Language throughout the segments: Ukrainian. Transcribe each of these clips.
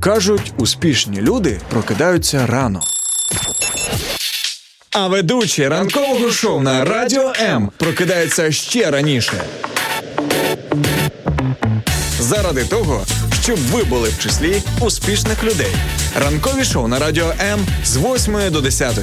Кажуть, успішні люди прокидаються рано. А ведучий ранкового шоу на радіо М прокидається ще раніше. Заради того, щоб ви були в числі успішних людей. Ранкові шоу на радіо М з 8 до 10.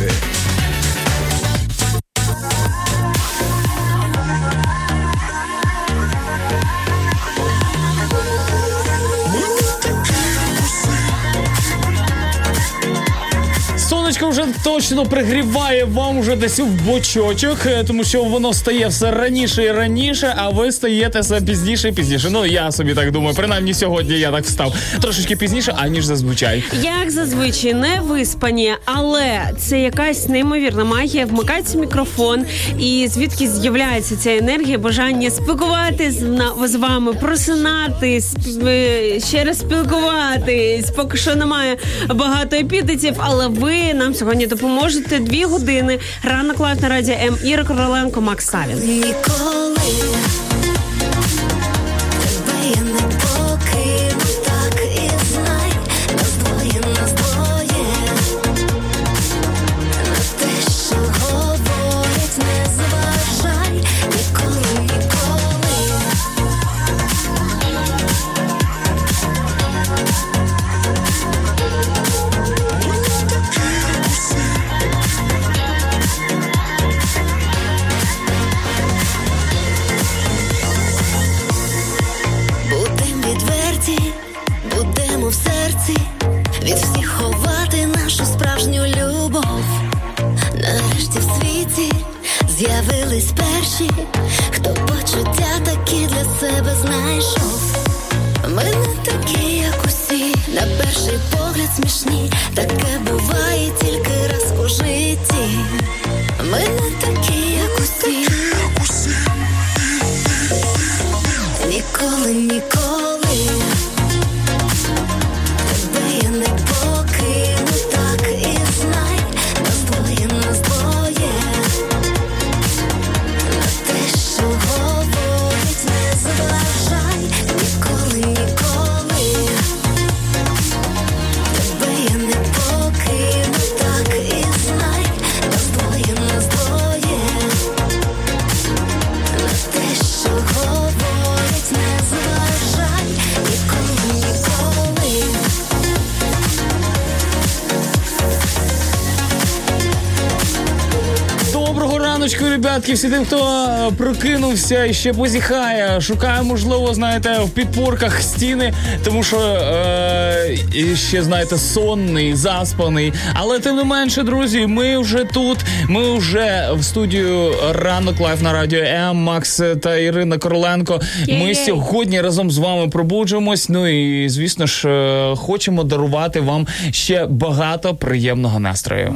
Вже точно пригріває вам вже десь в бочочок, е, тому що воно стає все раніше і раніше, а ви стаєте все пізніше і пізніше. Ну я собі так думаю. Принаймні сьогодні я так встав трошечки пізніше, аніж зазвичай. Як зазвичай не виспані, але це якась неймовірна магія. Вмикається мікрофон, і звідки з'являється ця енергія, бажання спілкуватись з вами, просинатись, е, ще раз спілкуватись. Поки що немає багато епітетів, але ви нам сьогодні допоможете дві години. Ранок Live на радіо М Іра Короленко, Макс Савін. Ніколи себе знайшов, ми не такі, як усі, на перший погляд смішні, таке буває тільки раз у житті, ми не такі, як усі, ніколи, ніколи. Ребятки, всі тим, хто е, прокинувся і ще позіхає, шукає, можливо, знаєте, в підпорках стіни, тому що е, ще знаєте, сонний, заспаний. Але тим не менше, друзі, ми вже тут. Ми вже в студію ранок live на радіо М. Макс та Ірина Короленко. Ми сьогодні разом з вами пробуджуємось. Ну і звісно ж, е, хочемо дарувати вам ще багато приємного настрою.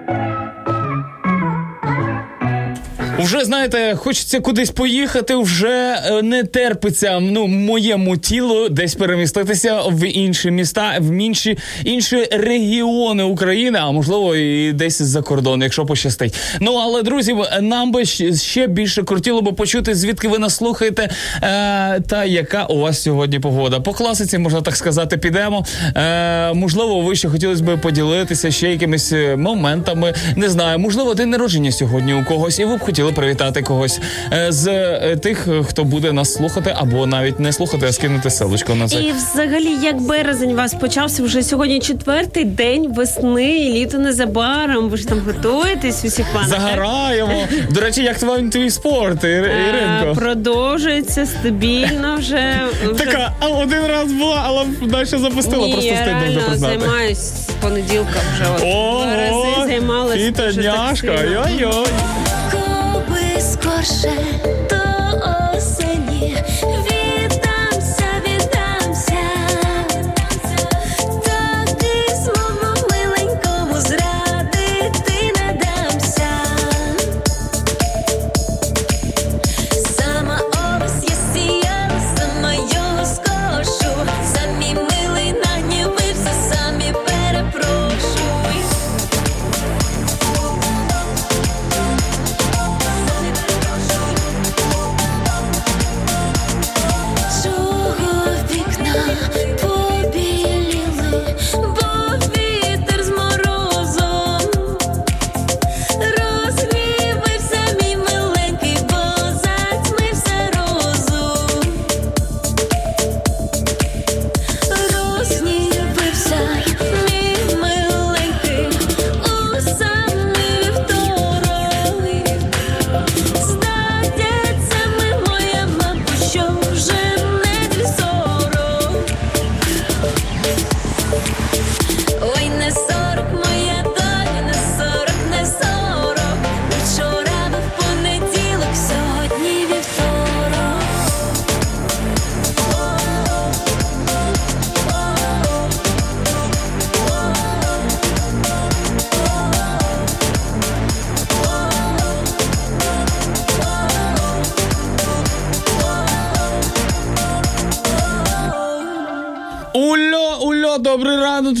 Вже знаєте, хочеться кудись поїхати, вже е, не терпиться ну моєму тілу десь переміститися в інші міста, в інші інші регіони України, а можливо і десь за кордон, якщо пощастить. Ну але друзі, нам би ще більше крутіло би почути, звідки ви нас слухаєте, е, та яка у вас сьогодні погода. По класиці можна так сказати, підемо. Е, Можливо, ви ще хотілося б поділитися ще якимись е, моментами. Не знаю, можливо, день народження сьогодні у когось, і ви б хотіли привітати когось е, з е, тих, хто буде нас слухати, або навіть не слухати, а скинути селочко на це. І взагалі, як березень вас почався вже сьогодні четвертий день весни, і літо незабаром. Ви ж там готуєтесь усіх планах. Загораємо. До речі, як твій твій спорт, е, Іринко? Продовжується стабільно вже. Така а один раз була, але далі запустила. Просто стидно признати. займаюсь з понеділка вже. Рази займалась. І таняшка, йой-йой скорше до осені.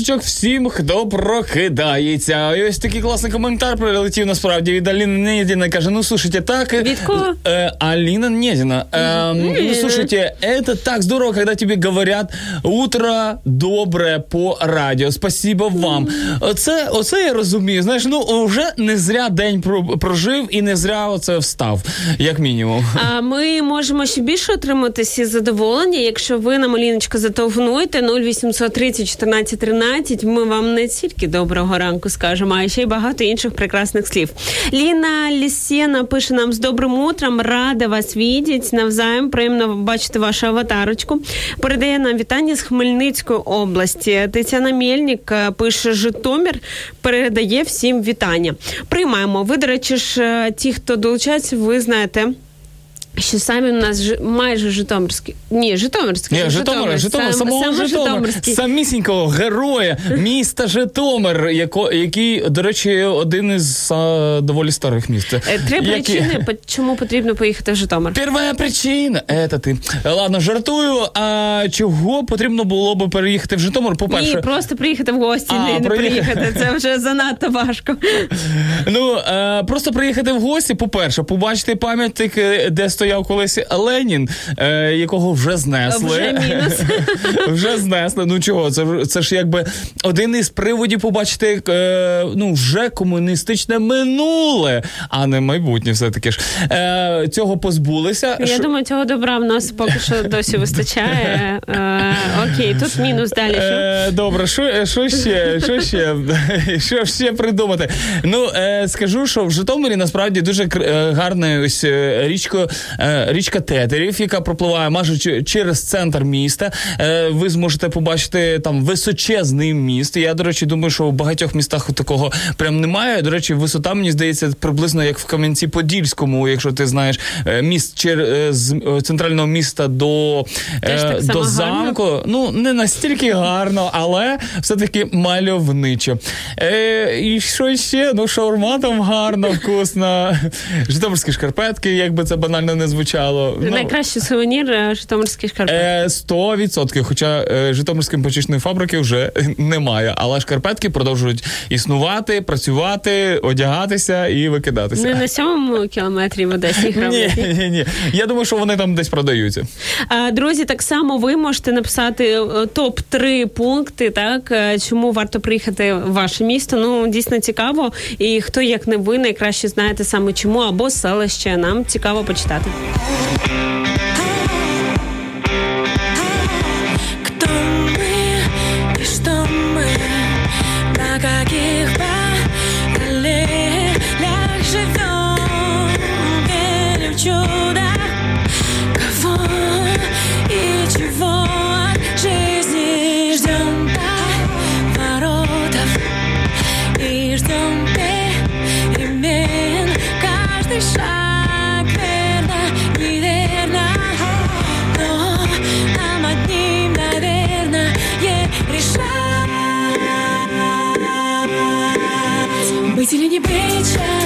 добрий раночок всім, хто прокидається. І ось такий класний коментар прилетів насправді від Аліни Недіна. Каже: ну слушайте, так. Від кого? Э, Алина Недина. Э, ну, слушайте, это так здорово, когда тебе говорят утро добре по радіо. Спасибо вам. Оце, оце я розумію. Знаєш, ну вже не зря день про- прожив і не зря оце встав, як мінімум. А ми можемо ще більше отримати всі задоволення, якщо ви нам Оліночка зателефонуєте 0800 30 14 13. ми вам не тільки доброго ранку скажемо, а ще й багато інших прекрасних слів. Ліна Лісєна пише нам з добрим утром. Рада вас відіть. Навзаєм приємно бачити вашу аватарочку. Передає нам вітання з Хмельницької області. Тетяна Мельник е, пише Житомир, передає всім вітання. Приймаємо. Ви, до речі ж, е, ті, хто долучається, ви знаєте. Що самі у нас жи- майже Житомирські. Ні, Житомирські. Ні, Житомир, Житомир, самого саме Житомир, Житомирський. самісінького героя міста Житомир, яко, який, до речі, один із а, доволі старих міст. Е, Три Які- причини, чому потрібно поїхати в Житомир. Перша причина це ти. Ладно, жартую. А чого потрібно було би переїхати в Житомир? По-перше, Ні, просто приїхати в гості, А, не, не приїхати. Це вже занадто важко. Ну е, просто приїхати в гості. По-перше, побачити пам'ятник, е, де стояв колись Ленін, е, якого вже знесли. Вже мінус. вже знесли. Ну чого? Це це ж якби один із приводів побачити е, ну вже комуністичне минуле, а не майбутнє, все таки ж. Е, цього позбулися. Я Що- думаю, цього добра в нас поки що досі вистачає. Е, окей, тут мінус далі. Що? Е, добре, що, що ще? Що ще? Що ще придумати? Ну, е, скажу, що в Житомирі насправді дуже е, гарна ось е, річка, е, Тетерів, яка пропливає майже через центр міста. Е, ви зможете побачити там височезний міст. Я, до речі, думаю, що в багатьох містах такого прям немає. До речі, висота, мені здається, приблизно як в Кам'янці-Подільському, якщо ти знаєш е, міст чер- з центрального міста до, Теж так е, гарно? замку. Ну, не настільки гарно, але все-таки мальовничо. Е, і що ще? Ну, шаурма там гарна, вкусна. Житомирські шкарпетки, як би це банально не звучало. Ну, Найкращий сувенір е, Житомирський шкарпет. Е, 100%. Хоча е, Житомирської печичної фабрики вже немає. Але шкарпетки продовжують існувати, працювати, одягатися і викидатися. Не на сьомому кілометрі в Одесі Ні, ні, ні. Я думаю, що вони там десь продаються. Друзі, так само ви можете написати топ 3 пункти, так чому варто приїхати в ваше місто. Ну дійсно цікаво. І хто як не ви найкраще знаєте саме чому або селище. Нам цікаво почитати. Thank you. Быть или не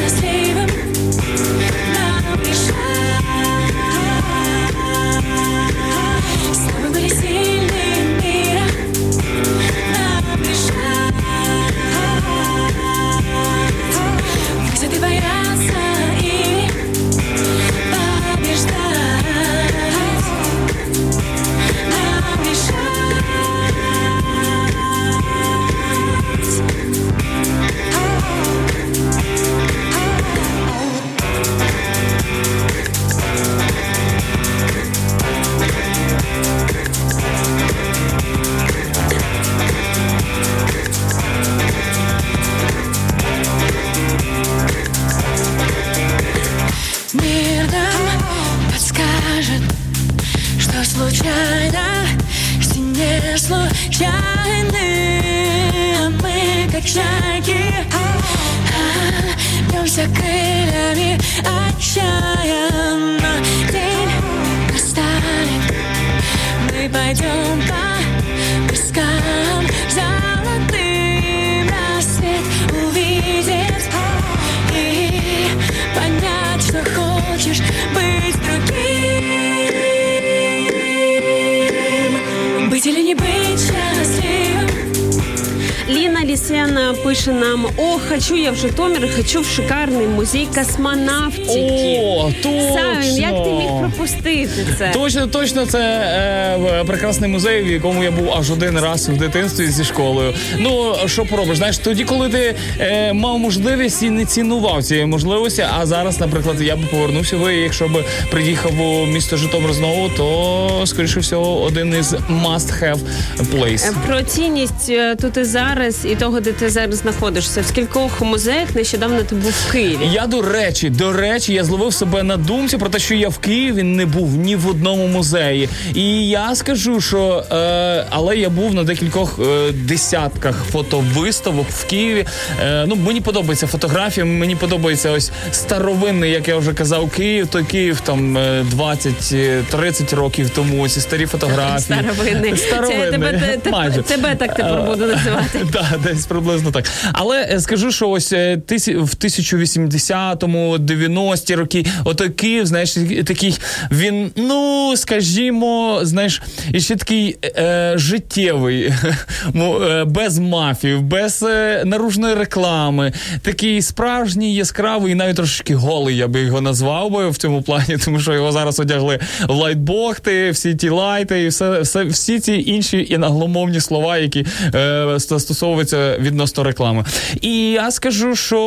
Житомир, шикарний музей космонавтики. О, точно. Савін, як ти міг пропустити це? Точно, точно, це е, прекрасний музей, в якому я був аж один раз в дитинстві зі школою. Ну що поробиш? Знаєш, тоді, коли ти е, мав можливість і не цінував цієї можливості. А зараз, наприклад, я би повернувся би, якщо б приїхав у місто Житомир знову, то скоріше всього один із must have place. Е, Про цінність е, тут і зараз, і того, де ти зараз знаходишся. В скількох музеях нещодавно ти був в Києві. Я до речі, до речі, я зловив себе на думці про те, що я в Києві не був ні в одному музеї. І я скажу, що е, але я був на декількох е, десятках фотовиставок в Києві. Е, ну мені подобається фотографія, мені подобається ось старовинний, як я вже казав, Київ. Той Київ там е, 20-30 років тому. Ці старі фотографії. Старовинний. Це Старовинний. тебе, те- Майже. тебе так тепер буду називати. Так, десь приблизно так. Але е, скажу, що ось е, в 1080-му, 90-ті роки, отой Київ, знаєш, такий він, ну скажімо, знаєш, і ще такий е, життєвий, е, без мафів, без е, наружної реклами, такий справжній, яскравий, і навіть трошечки голий, я би його назвав би в цьому плані, тому що його зараз одягли в лайтбохти, всі ті лайти, і все, все всі ці інші інагломовні слова, які е, стосовуються відносно реклами. І я скажу, що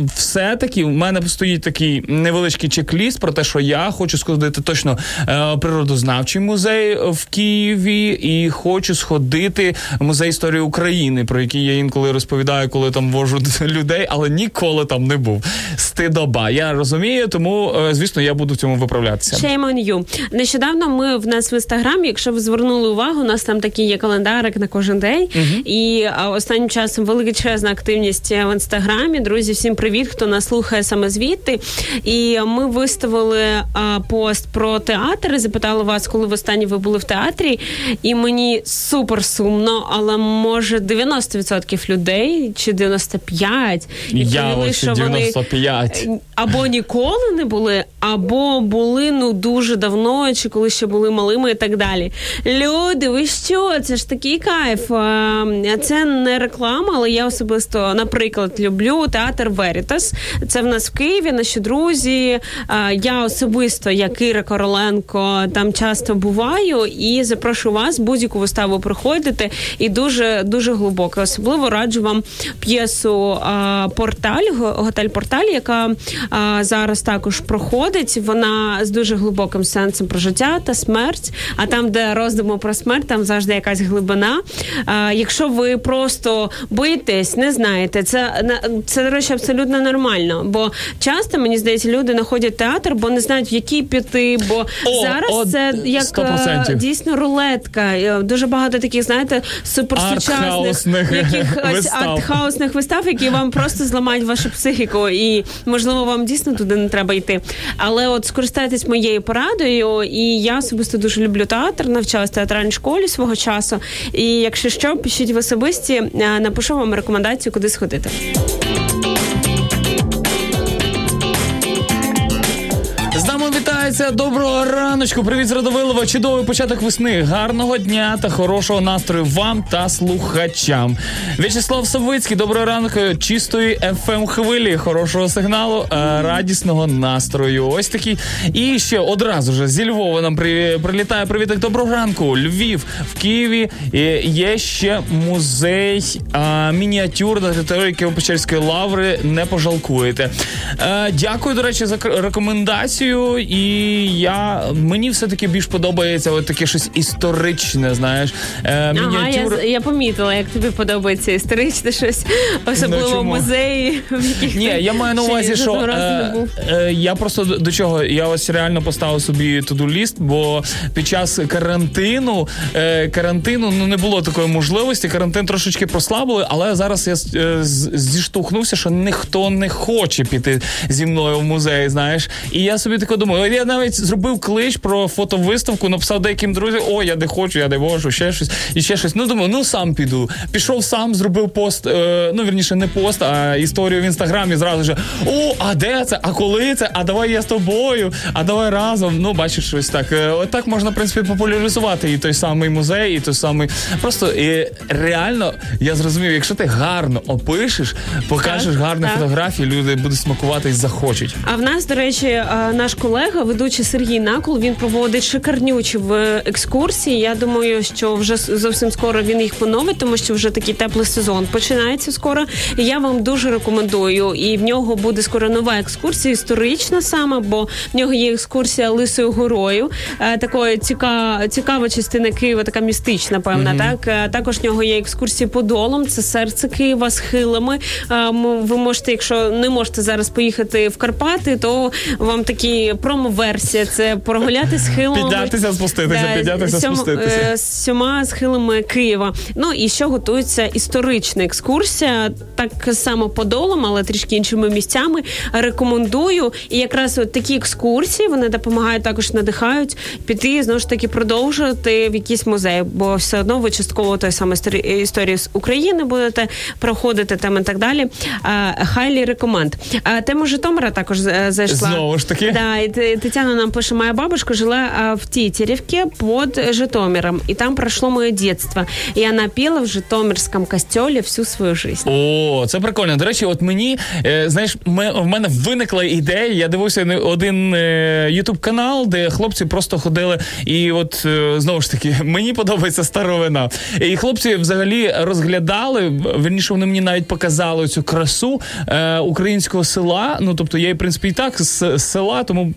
е, все-таки в мене стоїть такий невеличкий чек-ліст про те, що я хочу сходити точно е, природознавчий музей в Києві, і хочу сходити в музей історії України, про який я інколи розповідаю, коли там вожу людей, але ніколи там не був. Стидоба. Я розумію, тому е, звісно, я буду в цьому виправлятися. Shame on you. Нещодавно ми в нас в інстаграмі, якщо ви звернули увагу, у нас там такий є календарик на кожен день. І останнім часом величезна активність в інстаграмі. Друзі, всім привіт, хто нас слухає саме звідти. І ми виставили а, пост про театр. і Запитали вас, коли в останній ви були в театрі. І мені супер сумно, але може 90% людей чи 95% Я відповіли, ось що вони або ніколи не були, або були ну дуже давно, чи коли ще були малими, і так далі. Люди, ви що? Це ж такий кайф. Це не реклама, але я особисто, наприклад, люблю театр Верітас. Це в нас в Києві, наші друзі. Я особисто, як Кіра Короленко, там часто буваю і запрошую вас будь-яку виставу приходити. І дуже дуже глибоко. Особливо раджу вам п'єсу Порталь, го- готель Порталь, яка зараз також проходить. Вона з дуже глибоким сенсом про життя та смерть. А там, де роздуми про смерть, там завжди якась глибина. Якщо ви просто боїтесь, не знаєте, це це до речі, абсолютно нормально. Бо часто мені здається, люди знаходять театр, бо не знають, в який піти. Бо О, зараз от це як 100%. е, дійсно рулетка. Е, Дуже багато таких, знаєте, суперсучасних вистав. артхаусних вистав, які вам просто зламають вашу психіку, і можливо вам дійсно туди не треба йти. Але от скористайтесь моєю порадою, і я особисто дуже люблю театр, навчалась в театральній школі свого часу. І якщо що, пишіть в особисті, е, напишу вам рекомендацію, куди сходити. Вітається доброго раночку. Привіт з Радовилова. Чудовий початок весни. Гарного дня та хорошого настрою вам та слухачам. В'ячеслав Савицький, доброго ранку. Чистої fm хвилі, хорошого сигналу, е, радісного настрою. Ось такий. І ще одразу ж зі Львова нам при, прилітає привіток. Доброго ранку. Львів в Києві е, є ще музей е, мініатюр на території Києво-Печерської лаври. Не пожалкуєте. Е, дякую, до речі, за рекомендацію. І я мені все-таки більш подобається от таке щось історичне, знаєш. Е, Ага, я, я помітила, як тобі подобається історичне щось, особливо Ну, в музеї, в яких Ні, я маю на увазі, що е, е, я просто до, до чого я ось реально поставив собі туду ліст, бо під час карантину е, карантину ну не було такої можливості. Карантин трошечки прослабили, але зараз я е, зіштовхнувся, що ніхто не хоче піти зі мною в музей. Знаєш, і я собі тако думаю, я навіть зробив клич про фотовиставку, написав деяким друзям: о, я не хочу, я не можу, ще щось і ще щось. Ну думаю, ну сам піду. Пішов сам, зробив пост. Е, ну вірніше, не пост, а історію в інстаграмі. Зразу ж о, а де це? А коли це? А давай я з тобою, а давай разом. Ну, бачиш, щось так. Е, Отак можна, в принципі, популяризувати і той самий музей, і той самий. Просто і реально я зрозумів, якщо ти гарно опишеш, покажеш гарні так. фотографії, люди будуть смакувати і захочуть. А в нас, до речі, е, наш колега, ведучий Сергій Накол, він проводить шикарнючі в екскурсії. Я думаю, що вже зовсім скоро він їх поновить, тому що вже такий теплий сезон починається скоро. І я вам дуже рекомендую. І в нього буде скоро нова екскурсія, історична саме, бо в нього є екскурсія Лисою горою. Е, Такої ціка, цікава частина Києва, така містична, певна. Так Е, також в нього є екскурсії Подолом, це серце Києва схилами. Е, м- Ви можете, якщо не можете зараз поїхати в Карпати, то вам такі промо-версія. Це прогуляти схилами. Піднятися, спуститися, піднятися, сьом- спуститися. е, з сьома схилами Києва. Ну і ще готується історична екскурсія, так само подолом, але трішки іншими місцями. Рекомендую. І якраз от такі екскурсії вони допомагають також надихають піти знову ж таки продовжувати в якийсь музей, бо все одно ви частково той самий історі- історію з України будете проходити там і так далі. Хайлі рекоменд. А, Тема Житомира також е, зайшла. Знову ж таки. Да, и Т- Тетяна нам пише, моя бабушка жила в Тетеревке под Житомиром, и там прошло мое детство. И она пела в Житомирском костеле всю свою жизнь. О, це прикольно. До речі, от мені, е, знаєш, ме- в мене виникла ідея. Я дивився один ютуб канал, де хлопці просто ходили. І от е, знову ж таки, мені подобається старовина. І хлопці взагалі розглядали. Верніше, вони мені навіть показали цю красу е, українського села. Ну тобто, я, в принципі, і так з села, тому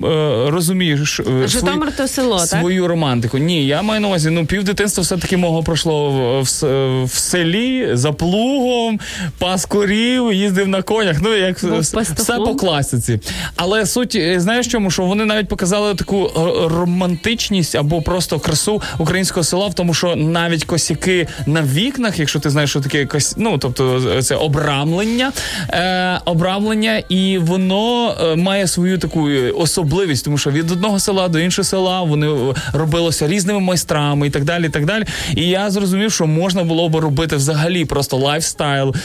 е, розумію, що, е, Житомир то село, так? свою романтику. Ні, я маю на увазі, ну пів дитинства все-таки мого пройшло в, в, в селі за плугом, пас корів, їздив на конях. Ну як все по класиці. Але суть, е, знаєш чому? Що вони навіть показали таку е, романтичність або просто красу українського села, в тому, що навіть косяки на вікнах, якщо ти знаєш, що таке кос... ну тобто е, це обрамлення, е, обрамлення, і воно е, має свою таку е, особливість, тому що від одного села до іншого села вони е, робилося різними майстрами і так далі. І так далі. І я зрозумів, що можна було би робити взагалі просто lifestyle,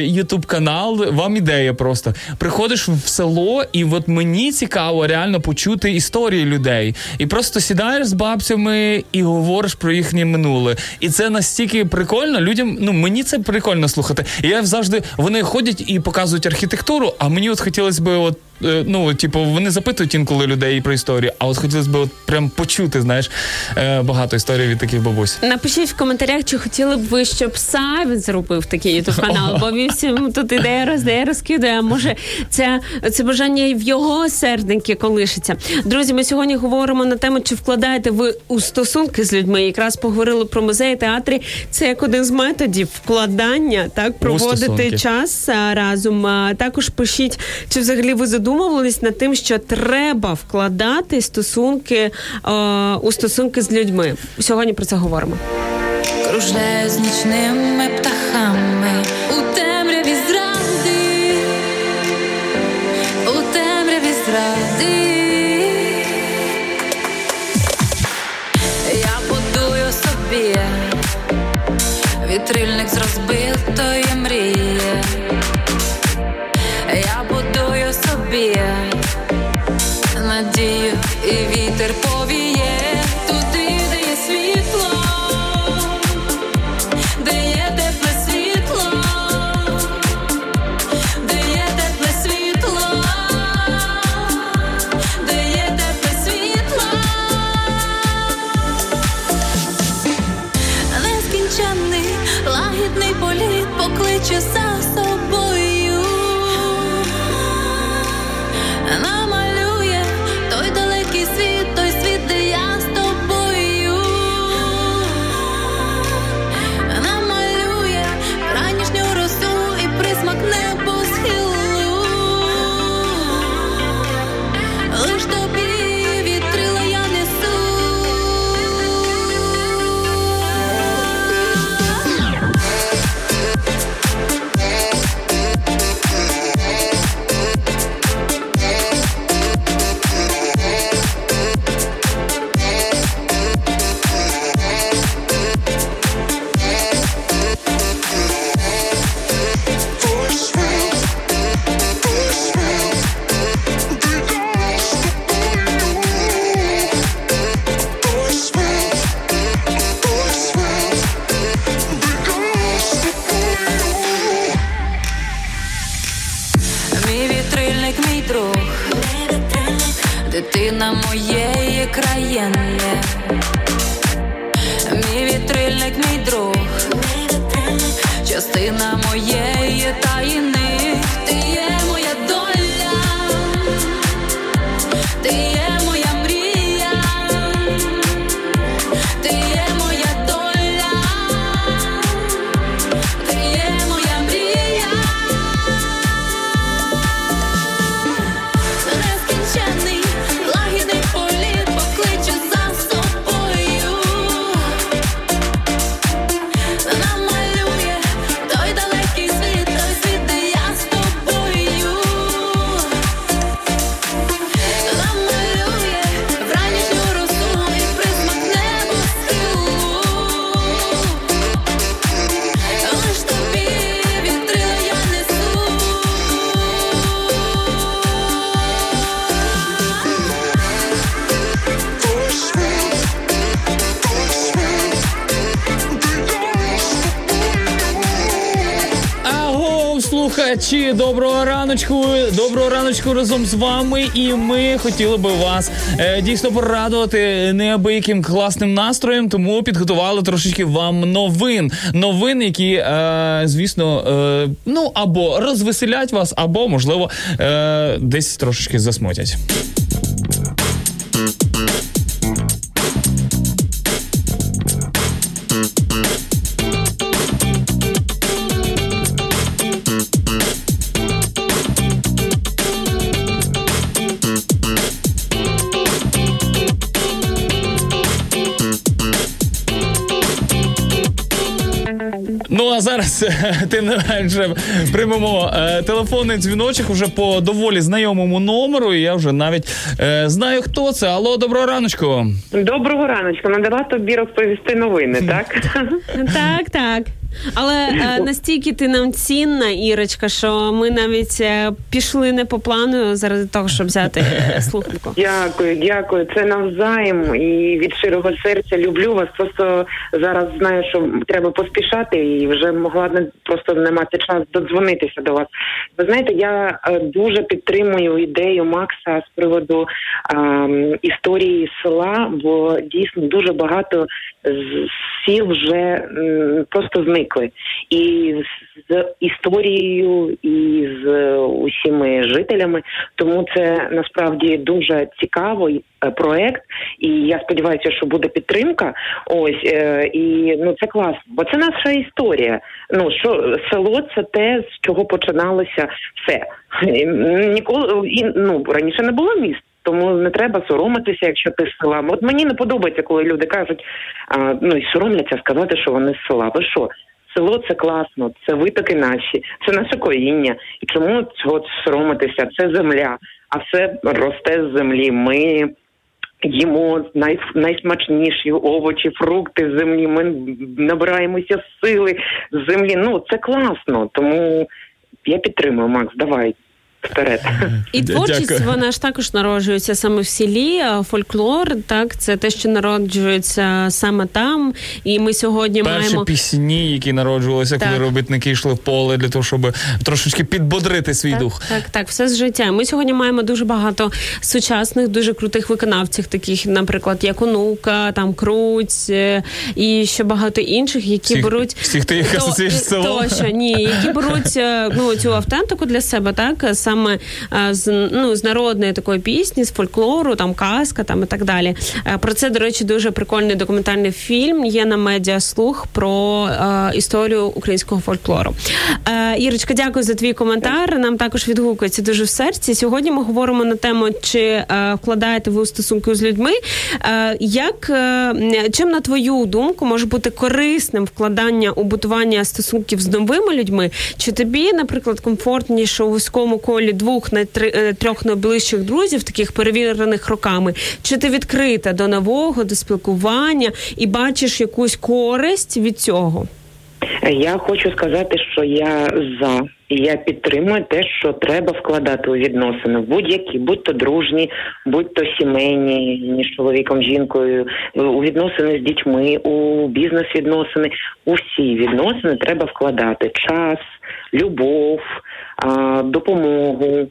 ютуб канал. Вам ідея просто приходиш в село, і от мені цікаво реально почути історії людей. І просто сідаєш з бабцями і говориш про їхнє минуле. І це настільки прикольно. Людям, ну мені це прикольно слухати. І я завжди вони ходять і показують архітектуру. А мені от хотілося б, от е, ну, типу, вони запитують інколи людей про історію, а от хотілося б от прям почути, знаєш, е, багато історій від таких бабусь. Напишіть в коментарях, чи хотіли б ви, щоб Савін зробив такий ютуб канал, бо він всім тут ідея роздає, розкидає. А може, це, це бажання і в його серденьки колишиться. Друзі, ми сьогодні говоримо на тему, чи вкладаєте ви у стосунки з людьми. Якраз поговорили про музеї, театри. Це як один з методів вкладання, так проводити час разом. Також пишіть, чи взагалі ви задумувались над тим, що треба вкладати стосунки е, у стосунки з людьми. Сьогодні про це говоримо. Кружляю з нічними птахами тобі, надію і вітер повіє. Туди, де світло, де є тепле світло, де є тепле світло, де є тепле світло, нескінченний лагідний політ покличе сам. Раночку разом з вами. І ми хотіли би вас е, дійсно порадувати неабияким класним настроєм, тому підготували трошечки вам новин. Новин, які, е, звісно, е, ну або розвеселять вас, або, можливо, е, десь трошечки засмотять. тим не менше приймемо е, телефонний дзвіночок уже по доволі знайомому номеру. І я вже навіть е, знаю, хто це. Алло, доброго раночку. Доброго раночку. Надала тобі розповісти новини, так? Так, так. Але е, настільки ти нам цінна, Ірочка, що ми навіть е, пішли не по плану заради того, щоб взяти слухавку. Дякую, дякую. Це навзаєм і від щирого серця люблю вас. Просто зараз знаю, що треба поспішати, і вже могла не просто не мати час додзвонитися до вас. Ви знаєте, я е, дуже підтримую ідею Макса з приводу ем, історії села, бо дійсно дуже багато сіл вже м, просто зникли. І з, історією, і з е, усіми жителями. Тому це насправді дуже цікавий е, проект. І я сподіваюся, що буде підтримка. Ось е, і ну це класно, бо це наша історія. Ну що село це те, з чого починалося все. Ніколи і ну раніше не було міст. Тому не треба соромитися, якщо ти з села. От мені не подобається, коли люди кажуть, а, ну і соромляться сказати, що вони з села. Ви що? Село це класно, це витоки наші, це наше коріння. І чому цього соромитися? Це земля, а все росте з землі. Ми їмо най, найсмачніші овочі, фрукти з землі. Ми набираємося сили з землі. Ну це класно. Тому я підтримую, Макс. Давай вперед. І творчість дякую. вона ж також народжується саме в селі. а Фольклор, так це те, що народжується саме там. І ми сьогодні Перші маємо пісні, які народжувалися, коли робітники йшли в поле для того, щоб трошечки підбодрити свій Так, дух. так, так, все з життя. Ми сьогодні маємо дуже багато сучасних, дуже крутих виконавців, таких, наприклад, як Онука, там Круць е, і ще багато інших, які Всіх- беруть всіх ти їх То- ні, які беруть е, ну цю автентику для себе, так саме е, з ну з народної такої пісні, з фольклору, там казка, там і так далі. Е, Про це, до речі, дуже прикольний документальний фільм. Є на медіаслух про е, історію українського фольклору. Е, Ірочка, дякую за твій коментар. Нам також відгукується дуже в серці. Сьогодні ми говоримо на тему, чи е, вкладаєте ви у стосунки з людьми. Е, як е, чим на твою думку може бути корисним вкладання у будування стосунків з новими людьми? Чи тобі, наприклад, комфортніше у вузькому колі двох на е, трьох найближчих друзів, таких перевірених роками? Чи ти відкрита до нового, до спілкування і бачиш якусь користь від цього? Я хочу сказати, що я за. І я підтримую те, що треба вкладати у відносини будь-які, будь то дружні, будь то сімейні, між чоловіком, жінкою, у відносини з дітьми, у бізнес-відносини. У всі відносини треба вкладати час, любов, допомогу, е,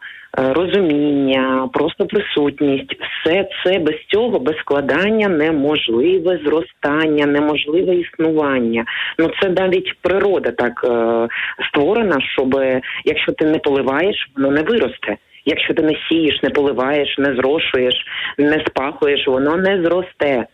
розуміння, просто присутність. Все це без цього, без складання неможливе зростання, неможливе існування. Ну це навіть природа так е, створена, щоб якщо ти не поливаєш, воно не виросте. Якщо ти не сієш, не поливаєш, не зрошуєш, не спахуєш, воно не зросте.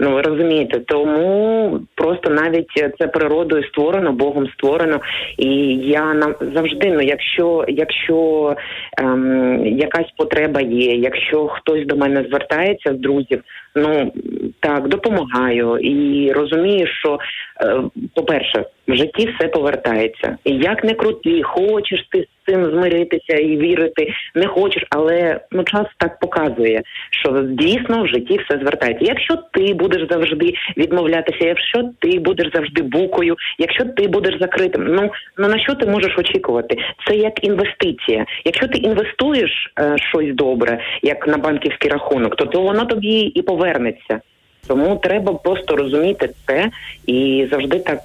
Ну ви розумієте, тому просто навіть це природою створено, Богом створено. І я нам завжди, ну якщо якщо ем, якась потреба є, якщо хтось до мене звертається з друзів, ну так допомагаю і розумію, що е, по-перше, в житті все повертається. І як не крути, хочеш ти з цим змиритися і вірити, не хочеш, але ну час так показує, що дійсно в житті все звертається. Якщо ти будеш завжди відмовлятися, якщо ти будеш завжди букою, якщо ти будеш закритим, ну ну на що ти можеш очікувати? Це як інвестиція. Якщо ти інвестуєш е, щось добре, як на банківський рахунок, то, то воно тобі і повернеться. Тому треба просто розуміти це і завжди так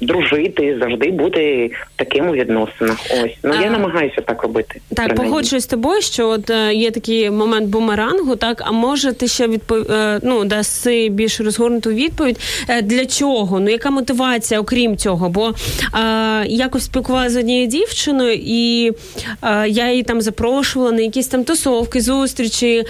дружити, завжди бути таким у відносинах. Ось ну А- я намагаюся так робити. Так, принаймні. погоджуюсь з тобою, що от е, є такий момент бумерангу, так а може ти ще відпов... е, ну, даси більш розгорнуту відповідь. Е, для чого? Ну яка мотивація, окрім цього? Бо е, якось спілкувалася з однією дівчиною, і е, я її там запрошувала на якісь там тусовки, зустрічі.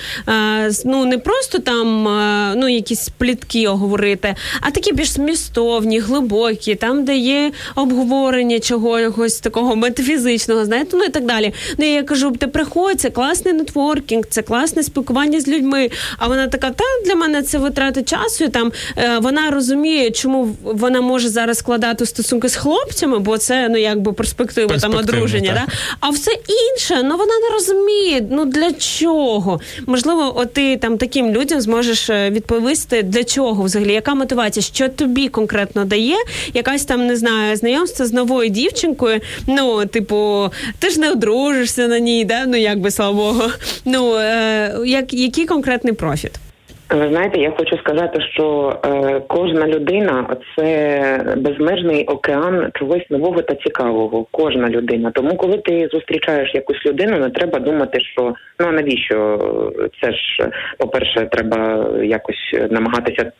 З- ну не просто там ну якісь плітки оговорити, а такі більш змістовні, глибокі, там, де є обговорення чогось такого метафізичного, знаєте, ну і так далі. Ну я кажу, ти приходь, це класний нетворкінг, це класне спілкування з людьми. А вона така, та для мене це витрати часу. І там е, вона розуміє, чому вона може зараз складати стосунки з хлопцями, бо це ну якби перспектива там одруження. так. Да? А все інше, ну вона не розуміє. Ну для чого? Можливо, от ти там таким людям зможеш е, відповісти, для чого взагалі, яка мотивація, що тобі конкретно дає, якась там не знаю, знайомство з новою дівчинкою. Ну, типу, ти ж не одружишся на ній, да? ну якби слава Богу. Ну е, як, який конкретний профіт? Ви знаєте, я хочу сказати, що е, кожна людина це безмежний океан чогось нового та цікавого. Кожна людина. Тому, коли ти зустрічаєш якусь людину, не треба думати, що ну а навіщо це ж, по-перше, треба якось намагатися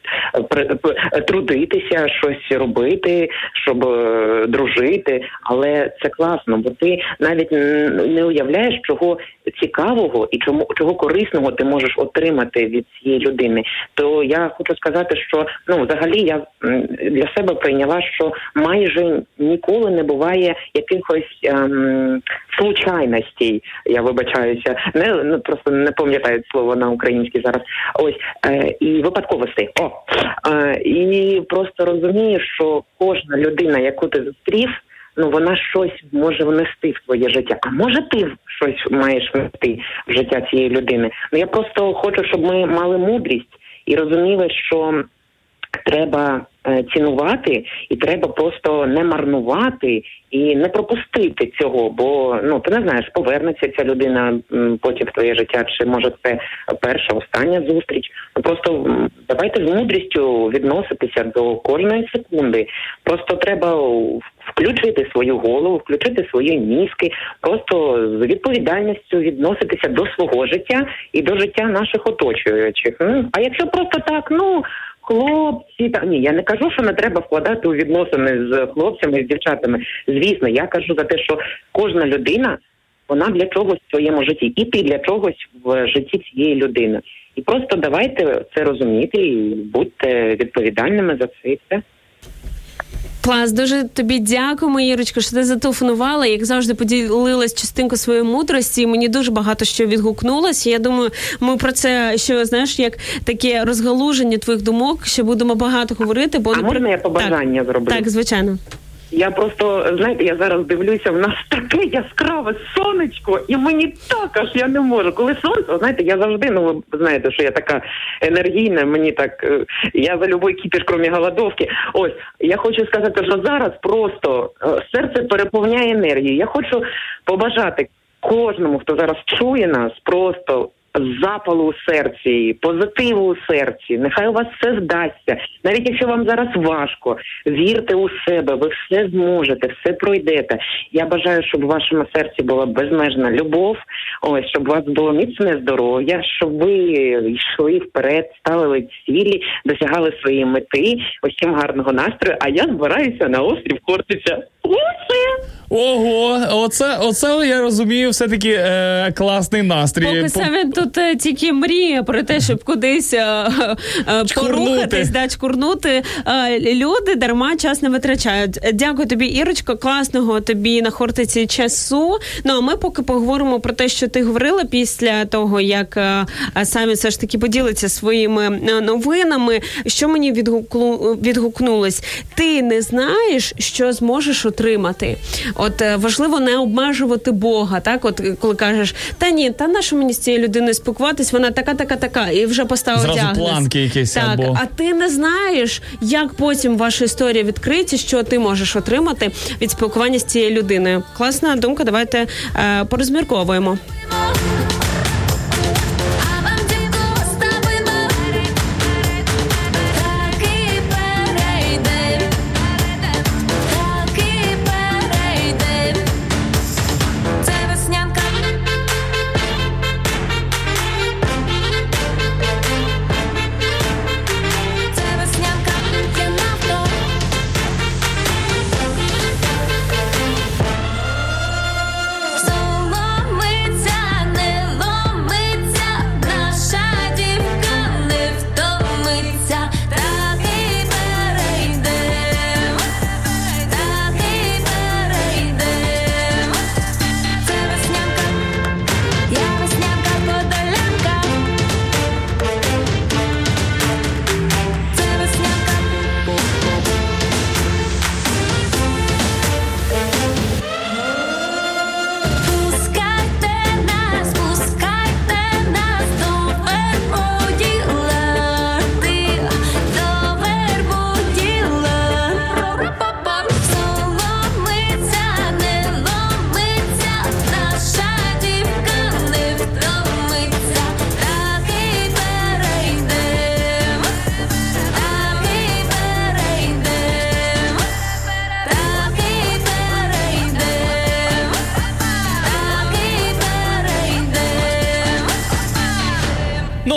при- трудитися, щось робити, щоб е, дружити. Але це класно, бо ти навіть не уявляєш, чого цікавого і чому чого корисного ти можеш отримати від цієї людини. То я хочу сказати, що ну взагалі я для себе прийняла, що майже ніколи не буває якихось ем, случайностей. Я вибачаюся, не ну, просто не пам'ятаю слово на українській зараз. Ось е, і випадковостей. О е, і просто розумію, що кожна людина, яку ти зустрів. Ну, вона щось може внести в твоє життя. А може ти щось маєш внести в життя цієї людини? Ну я просто хочу, щоб ми мали мудрість і розуміли, що треба е, цінувати, і треба просто не марнувати і не пропустити цього. Бо ну ти не знаєш, повернеться ця людина потім в твоє життя, чи може це перша, остання зустріч. Ну просто давайте з мудрістю відноситися до кожної секунди. Просто треба в- включити свою голову, включити свої мізки, просто з відповідальністю відноситися до свого життя і до життя наших оточуючих. А якщо просто так, ну. Хлопці, та ні, я не кажу, що не треба вкладати у відносини з хлопцями, з дівчатами. Звісно, я кажу за те, що кожна людина вона для чогось в своєму житті, і ти для чогось в житті цієї людини. І просто давайте це розуміти і будьте відповідальними за це і все. Клас, дуже тобі дякуємо, Ірочко, що ти зателефонувала. Як завжди, поділилась частинку своєї мудрості. Мені дуже багато що відгукнулося. Я думаю, ми про це що знаєш, як таке розгалуження твоїх думок, що будемо багато говорити. Бо А можна я побажання так, зроблю? Так, звичайно. Я просто знаєте, я зараз дивлюся, в нас таке яскраве сонечко, і мені так аж я не можу. Коли сонце, знаєте, я завжди, ну ви знаєте, що я така енергійна. Мені так е, я за любой кіпіш, крім голодовки. Ось я хочу сказати, що зараз просто е, серце переповняє енергією. Я хочу побажати кожному, хто зараз чує нас, просто запалу у серці, позитиву у серці. Нехай у вас все вдасться. Навіть якщо вам зараз важко, вірте у себе, ви все зможете, все пройдете. Я бажаю, щоб у вашому серці була безмежна любов. Ось щоб у вас було міцне здоров'я, щоб ви йшли вперед, ставили цілі, досягали своєї мети. Цим гарного настрою. А я збираюся на острів Хортиця. Ого, оце, оце я розумію, все-таки е, класний настрій. Поки По- Севен тут е, тільки мріє про те, щоб кудись е, е, порухатись, да, чкурнути. Е, люди дарма час не витрачають. Дякую тобі, Ірочко, класного тобі на хортиці часу. Ну а ми поки поговоримо про те, що ти говорила після того, як е, самі все ж таки поділиться своїми е, новинами. Що мені відгуклу, відгукнулось? Ти не знаєш, що зможеш отримати. От е, важливо не обмежувати Бога, так от коли кажеш, та ні, та на що мені з цією людиною спілкуватись, вона така, така, така, і вже поставив Зразу діагноз. планки якісь так, або- а ти не знаєш, як потім ваша історія відкриється, що ти можеш отримати від спілкування з цією людиною. Класна думка. Давайте е, порозмірковуємо.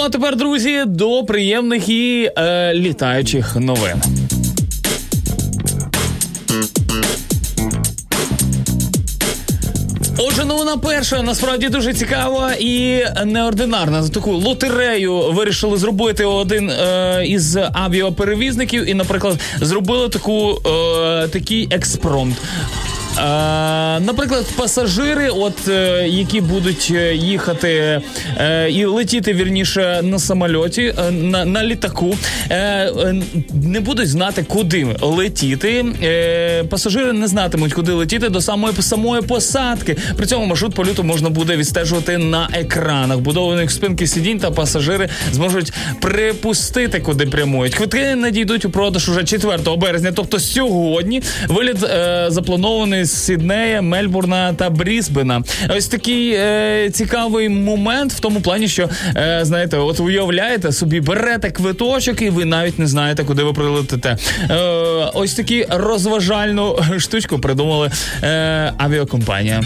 А тепер, друзі, до приємних і е, літаючих новин. Отже, новина перша насправді дуже цікава і неординарна. За таку лотерею вирішили зробити один е, із авіаперевізників, і, наприклад, зробили таку е, такий експромт. Наприклад, пасажири, от е, які будуть е, їхати е, і летіти вірніше на самольоті, на, на літаку, не будуть знати, куди летіти. Пасажири не знатимуть, куди летіти до самої самої посадки. При цьому маршрут польоту можна буде відстежувати на екранах, будованих спинки сидінь, та пасажири зможуть припустити, куди прямують. Квитки надійдуть у продаж уже 4 березня, тобто сьогодні. Виліт запланований Сіднея, Мельбурна та Брісбена. Ось такий е, цікавий момент в тому плані, що е, знаєте, от уявляєте собі, берете квиточок, і ви навіть не знаєте, куди ви прилетите. Е, ось такі розважальну штучку придумали е, авіакомпанія.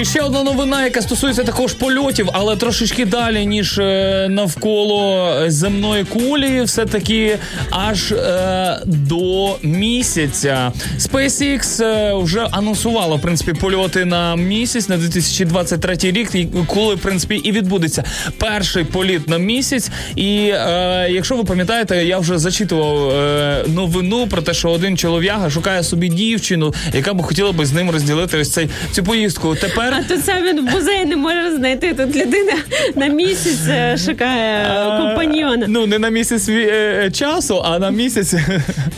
І ще одна новина, яка стосується також польотів, але трошечки далі, ніж е, навколо земної кулі, все-таки аж е, до місяця. SpaceX е, вже анонсувала в принципі польоти на місяць на 2023 рік, коли в принципі і відбудеться перший політ на місяць. І е, якщо ви пам'ятаєте, я вже зачитував е, новину про те, що один чолов'яга шукає собі дівчину, яка б хотіла би з ним розділити ось цей цю поїздку. Тепер тепер А тут сам він в музеї не може знайти. Тут людина на місяць е, шукає е, компаньйона. Ну, не на місяць е, часу, а на місяць.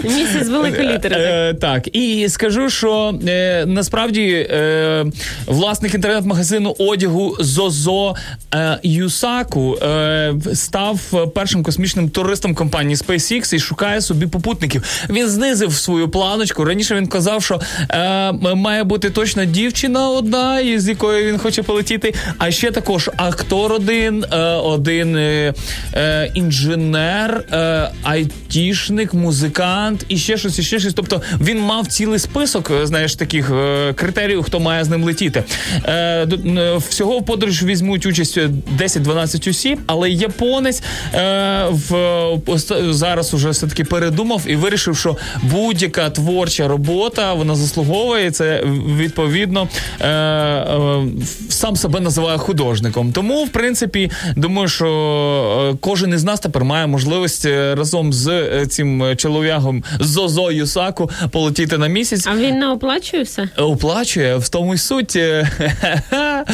Місяць великої літери. так. Е, і скажу, що е, насправді е, власник інтернет-магазину одягу Зозо е, Юсаку е, став першим космічним туристом компанії SpaceX і шукає собі попутників. Він знизив свою планочку. Раніше він казав, що е, має бути точно дівчина одна, із якою він хоче полетіти. А ще також актор один, е, один е, е, інженер, айтішник, музикант і ще щось, і ще щось. Тобто він мав цілий список, знаєш, таких критеріїв, хто має з ним летіти. Всього в подорож візьмуть участь 10-12 осіб, але японець в зараз уже все таки передумав і вирішив, що будь-яка творча робота вона заслуговує це відповідно сам себе називає художником. Тому, в принципі, думаю, що е, кожен із нас тепер має можливість е, разом з е, цим е, чолов'ягом Зозо Юсаку полетіти на місяць. А він не оплачує все? Оплачує в тому й суть. е,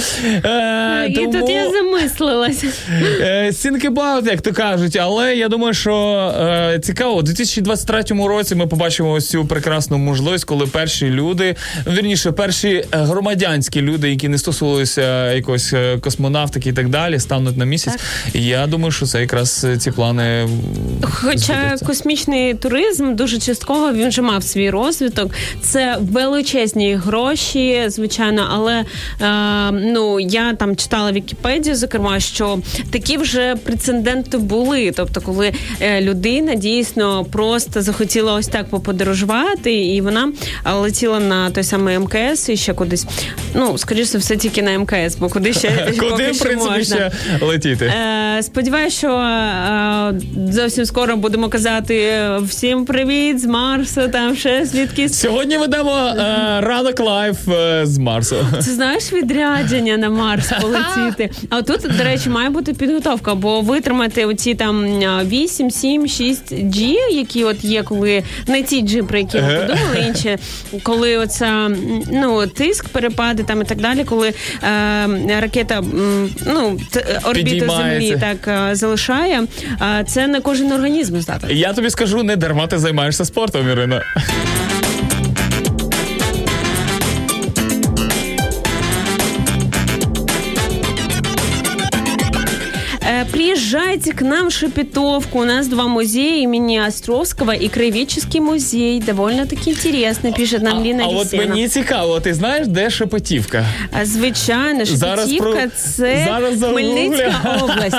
е, І тому- тут я замислилася. Е, Think about, як то кажуть, але я думаю, що е, цікаво, у 2023 році ми побачимо ось цю прекрасну можливість, коли перші люди, вірніше, перші е, громадянські люди, які не стосувалися якогось е, космонавтики і так далі, стануть на місяць. І я думаю, що це якраз е, ці плани. Хоча збудуться. космічний туризм дуже частково він вже мав свій розвиток. Це величезні гроші, звичайно, але е, ну я там читала Вікіпедію, зокрема, що такі вже прецеденти були. Тобто, коли е, людина дійсно просто захотіла ось так поподорожувати, і вона летіла на той самий МКС і ще кудись. Ну, скоріше все, тільки на МКС, бо куди ще Куди, поки в принципі, можна. ще летіти? Е, Сподіваюсь, що е, зовсім скоро будемо казати е, всім привіт з Марсу, там ще звідкись. Сьогодні ведемо е, ранок live е, з Марсу. Це знаєш відрядження на Марс полетіти. А тут, до речі, має бути підготовка, бо витримати оці там е, 8, 7, 6 G, які от є, коли не ті G, про які ми подумали, інші, коли оця ну тиск, перепади там і так далі, коли е, ракета ну т- орбіту землі так е, залишає. е, Це не кожен організм здатен. Я тобі скажу, не дарма ти займаєшся спортом, Ірина. Э, Приезжайте к нам в Шепетовку. У нас два музея имени Островского и Краеведческий музей. Довольно-таки интересно, пишет нам Ліна а от Лісіна. мені цікаво, ти знаєш, де Шепетівка? А, Звичайно, Шепетівка про- це зараз. Хмельницька область.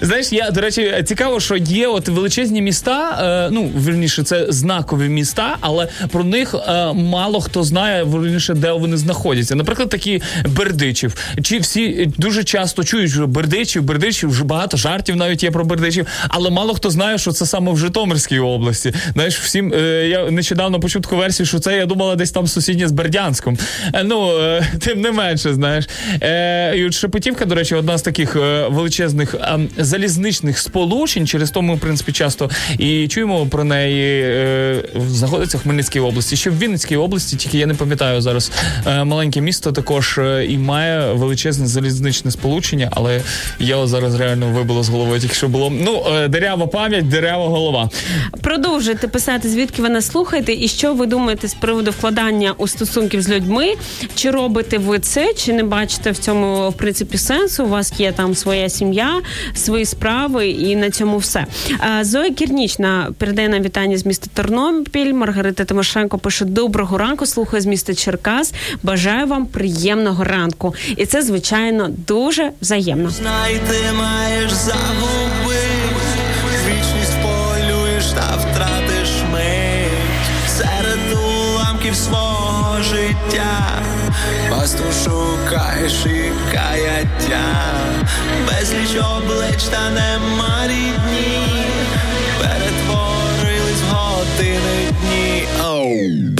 Знаєш, я до речі, цікаво, що є от величезні міста. Е, ну вірніше, це знакові міста, але про них е, мало хто знає вірніше, де вони знаходяться. Наприклад, такі Бердичів. Чи всі дуже часто чують, що Бердичів, Бердичів, багато жартів навіть є про Бердичів, але мало хто знає, що це саме в Житомирській області. Знаєш, всім е, я нещодавно почув таку версію, що це я думала десь там сусіднє з Бердянськом. Е, ну е, тим не менше, знаєш. Е, і от Шепетівка, до речі, одна з таких е, величезних е, залізничних сполучень. Через то ми, в принципі, часто і чуємо про неї. Е, знаходиться в Хмельницькій області. Ще в Вінницькій області, тільки я не пам'ятаю зараз. Е, маленьке місто також е, і має величезне залізничне сполучення, але я зараз реально вибило з голови, тільки що було. Ну, е, дерева пам'ять, дерева голова. Продовжуйте писати, звідки ви нас слухаєте, і що ви думаєте з приводу вкладання у стосунків з людьми. Чи робите ви це, чи не бачите в цьому в принципі сенсу? У вас є там своя сім'я, свої справи, і на цьому все. Зоя Кірнічна передає нам вітання з міста Тернопіль. Маргарита Тимошенко пише: Доброго ранку, слухаю з міста Черкас. Бажаю вам приємного ранку. І це звичайно дуже взаємно. Знай, ти маєш загубити, вічність полюєш та втратиш мить серед уламків свого життя, Пасту шукаєш і каяття, безліч облич та нема рідні, перетворились години дні. Оу.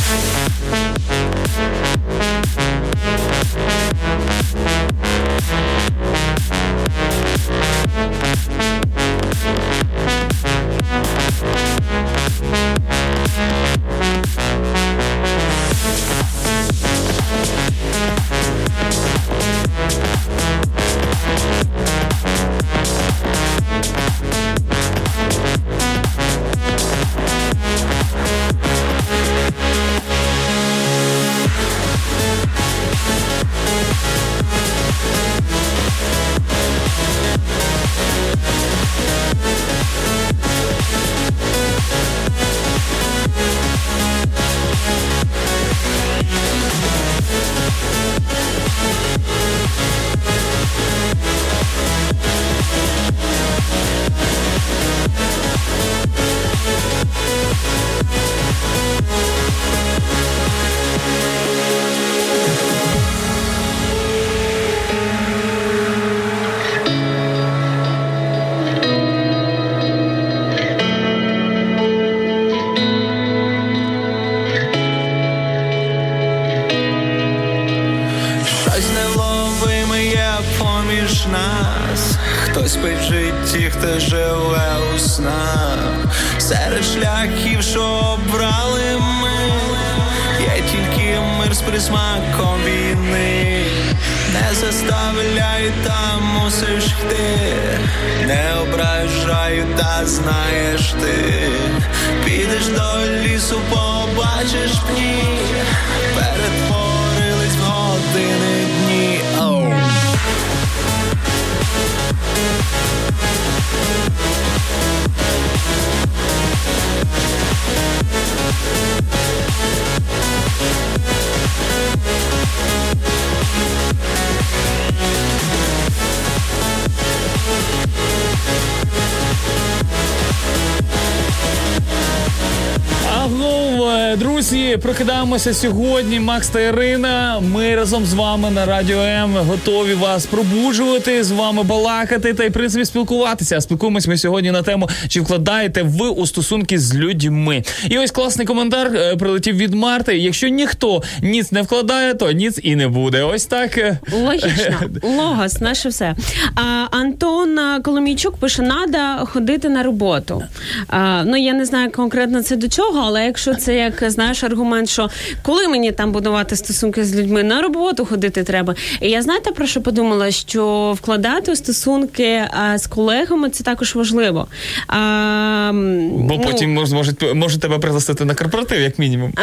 Друзі, сьогодні. Макс та Ірина. Ми разом з вами на радіо М готові вас пробуджувати, з вами балакати та й в принципі спілкуватися. Спілкуємось ми сьогодні на тему, чи вкладаєте ви у стосунки з людьми. І ось класний коментар е, прилетів від Марти. Якщо ніхто ніц не вкладає, то ніц і не буде. Ось так. е. Логічно, логос, наше все. А, Антон Коломійчук пише: надо ходити на роботу. А, ну я не знаю конкретно це до чого, але якщо це як знаєш аргумент, що коли мені там будувати стосунки з людьми, на роботу ходити треба. І я знаєте про що подумала? Що вкладати у стосунки а, з колегами це також важливо. А, Бо ну, потім мож, можуть, можуть тебе пригласити на корпоратив, як мінімум. А,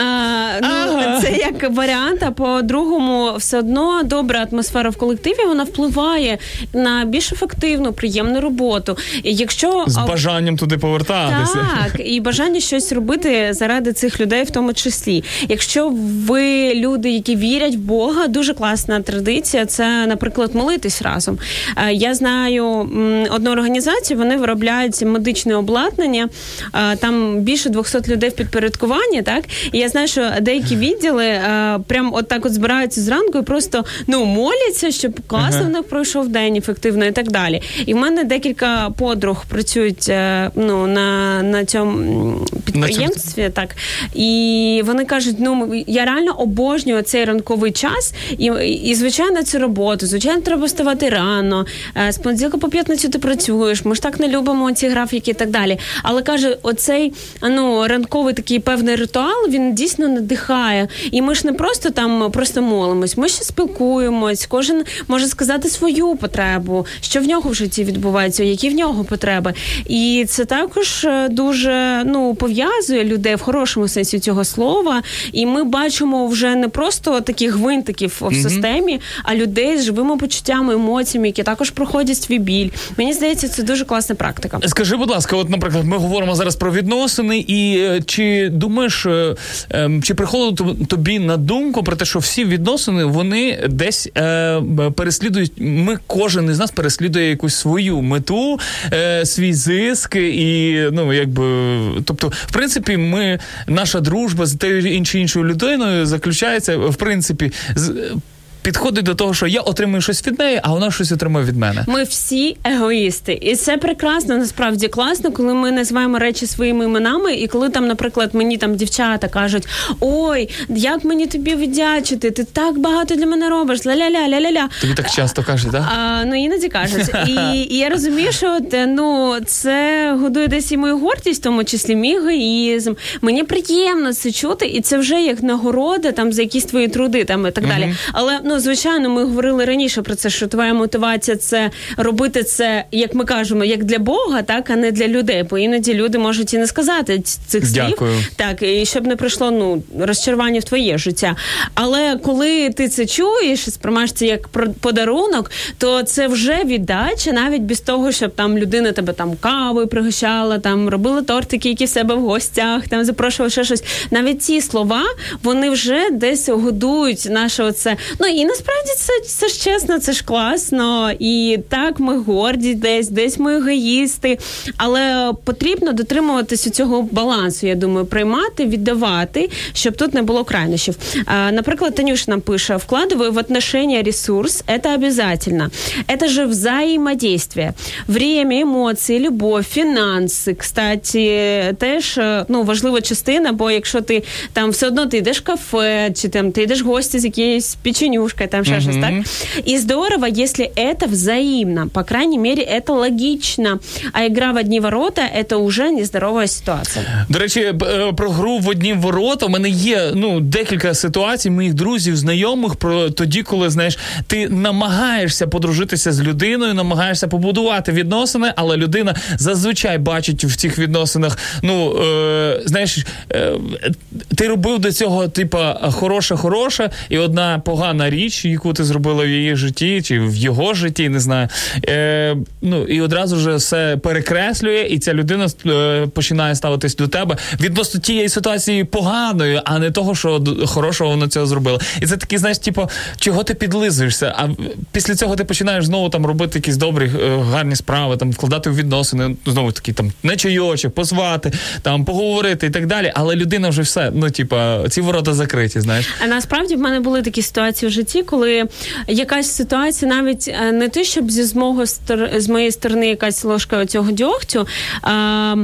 ну, Ага. Це як варіант, а по-другому, все одно добра атмосфера в колективі вона впливає на більш ефективну, приємну роботу. І якщо З бажанням туди повертатися. так, і бажання щось робити заради цих людей, в тому числі. Якщо ви люди, які вірять в Бога, дуже класна традиція. Це, наприклад, молитись разом. Е, Я знаю одну організацію, вони виробляють медичне обладнання. е, Там більше 200 людей в підпорядкуванні. Так і я знаю, що деякі відділи е, прям от так от збираються зранку і просто ну моляться, щоб класно в них пройшов день ефективно і так далі. І в мене декілька подруг працюють ну на, на цьому підприємстві, так і вони кажуть: ну ми- я реально обожнюю цей ранковий час, і, і звичайно, цю роботу. Звичайно, треба вставати рано. Е, З понеділка по п'ятницю ти працюєш. Ми ж так не любимо ці графіки і так далі. Але каже, оцей ну ранковий такий певний ритуал він дійсно надихає. І ми ж не просто там просто молимось. Ми ще спілкуємось. Кожен може сказати свою потребу, що в нього в житті відбувається, які в нього потреби. І це також е, дуже ну пов'язує людей в хорошому сенсі цього слова. І ми бачимо вже не просто таких гвинтиків в системі, а людей з живими почуттями, емоціями, які також проходять свій біль. Мені здається, це дуже класна практика. Скажи, будь ласка, от, наприклад, ми говоримо зараз про відносини, і е, чи думаєш, е, ем, чи приходило тобі на думку про те, що всі відносини вони десь е, переслідують. Ми кожен із нас переслідує якусь свою мету, е, свій зиск, і ну якби, тобто, в принципі, ми наша дружба з тією іншою людиною заключається в принципі з. Підходить до того, що я отримую щось від неї, а вона щось отримує від мене. Ми всі егоїсти, і це прекрасно. Насправді класно, коли ми називаємо речі своїми іменами, і коли там, наприклад, мені там дівчата кажуть: ой, як мені тобі віддячити? Ти так багато для мене робиш. Ля-ля-ля, ля-ля-ля. Тобі так часто кажуть, так? А, ну іноді кажуть. І, і я розумію, що е, ну це годує десь і мою гордість, в тому числі мій егоїзм. Мені приємно це чути, і це вже як нагорода там за якісь твої труди, там і так далі. Але ну звичайно, ми говорили раніше про це, що твоя мотивація це робити це, як ми кажемо, як для Бога, так а не для людей. Бо іноді люди можуть і не сказати цих слів. Дякую. Так, і щоб не прийшло ну розчарування в твоє життя. Але коли ти це чуєш сприймаєш це як подарунок, то це вже віддача, навіть без того, щоб там людина тебе там кавою пригощала, там робила тортики, які в себе в гостях, там запрошувала ще щось. Навіть ці слова вони вже десь годують наше оце. Ну і насправді це, це ж чесно, це ж класно. І так ми горді десь, десь ми егоїсти. Але потрібно дотримуватися цього балансу. Я думаю, приймати, віддавати, щоб тут не було крайнощів. А, наприклад, Танюш нам пише: вкладываю в отношения ресурс, это обязательно. Это же взаимодействие. Время, емоції, любов, фінанси. Кстати, теж е, ну, важлива частина, бо якщо ти там все одно ти йдеш в кафе, чи там ти йдеш в гості з якоюсь печенюшкою, подружкой, там ще щось, так? И здорово, если это взаимно. По крайней мере, это логично. А игра в одни ворота – это уже нездоровая ситуация. До речі, б- е, про гру в одні ворота. У мене є ну декілька ситуацій моїх друзів, знайомих про тоді, коли знаєш, ти намагаєшся подружитися з людиною, намагаєшся побудувати відносини, але людина зазвичай бачить в цих відносинах. Ну е, знаєш, е, ти робив до цього, типа, хороше, хороше, і одна погана річ, яку ти зробила в її житті чи в його житті, не знаю. Е, ну і одразу ж все перекреслює, і ця людина е, починає ставитись до тебе відносно тієї ситуації поганою, а не того, що хорошого вона цього зробила. І це такий, знаєш, типу, чого ти підлизуєшся? А після цього ти починаєш знову там робити якісь добрі, е, гарні справи, там вкладати в відносини, знову такі там на чайочок, позвати, там поговорити і так далі. Але людина вже все, ну типа, ці ворота закриті, знаєш. А насправді в мене були такі ситуації в житті, коли якась ситуація, навіть е, не те, щоб зі з стор- з моєї сторони якась ложка цього дьогтю, а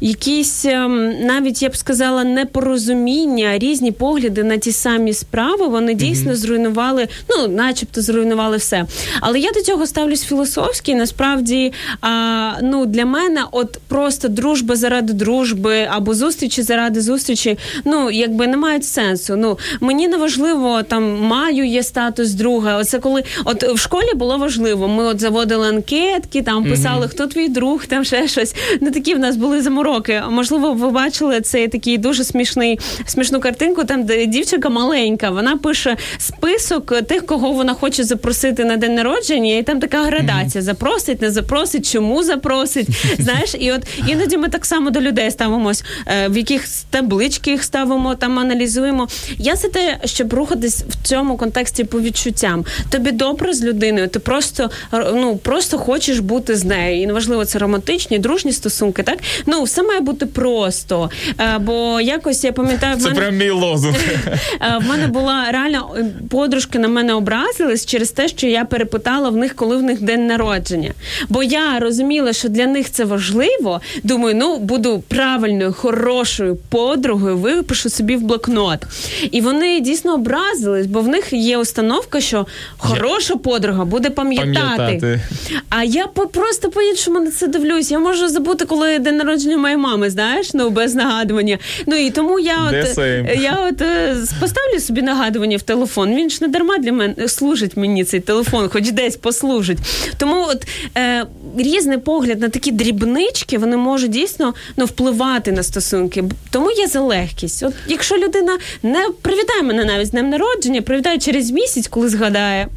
якісь ем, навіть я б сказала непорозуміння, різні погляди на ті самі справи, вони дійсно зруйнували, ну, начебто, зруйнували все. Але я до цього ставлюсь філософськи. Насправді, а, ну для мене, от просто дружба заради дружби або зустрічі заради зустрічі, ну якби не мають сенсу. Ну мені не важливо там маю є статус друга. Оце коли от в школі було важливо. Ми от заводили анкетки, там писали, хто твій друг, там ще щось. Ну такі в нас були замороки. Можливо, ви бачили цей такий дуже смішний смішну картинку. Там де дівчинка маленька, вона пише список тих, кого вона хоче запросити на день народження, і там така градація: запросить, не запросить, чому запросить. Знаєш, і от іноді ми так само до людей ставимось, е, в яких таблички їх ставимо, там аналізуємо. Я за те, щоб рухатись в цьому контексті по відчуттям. Тобі добре з людиною, ти просто ну просто хочеш бути з нею. І неважливо, це романтичні, дружні стосунки, так ну все має бути просто. Е, Бо якось я пам'ятаю, в Це мене... прям мій лозунг. Е, В мене була реально е, подружки на мене образились через те, що я перепитала в них, коли в них день народження. Бо я розуміла, що для них це важливо. Думаю, ну буду правильною, хорошою подругою, випишу собі в блокнот. І вони дійсно образились, бо в них є установка, що хороша подруга буде пам'ятати. Пам'ятати. А я просто по-іншому на це дивлюсь. Я можу забути, коли день народження моєї мами, знаєш, ну без нагадування. Ну і тому я The от same. я от е, поставлю собі нагадування в телефон. Він ж не дарма для мене служить мені цей телефон, хоч десь послужить. Тому от е, різний погляд на такі дрібнички вони можуть дійсно ну, впливати на стосунки. Тому є за легкість. От якщо людина не привітає мене навіть з днем народження, привітає через місяць, коли згадає.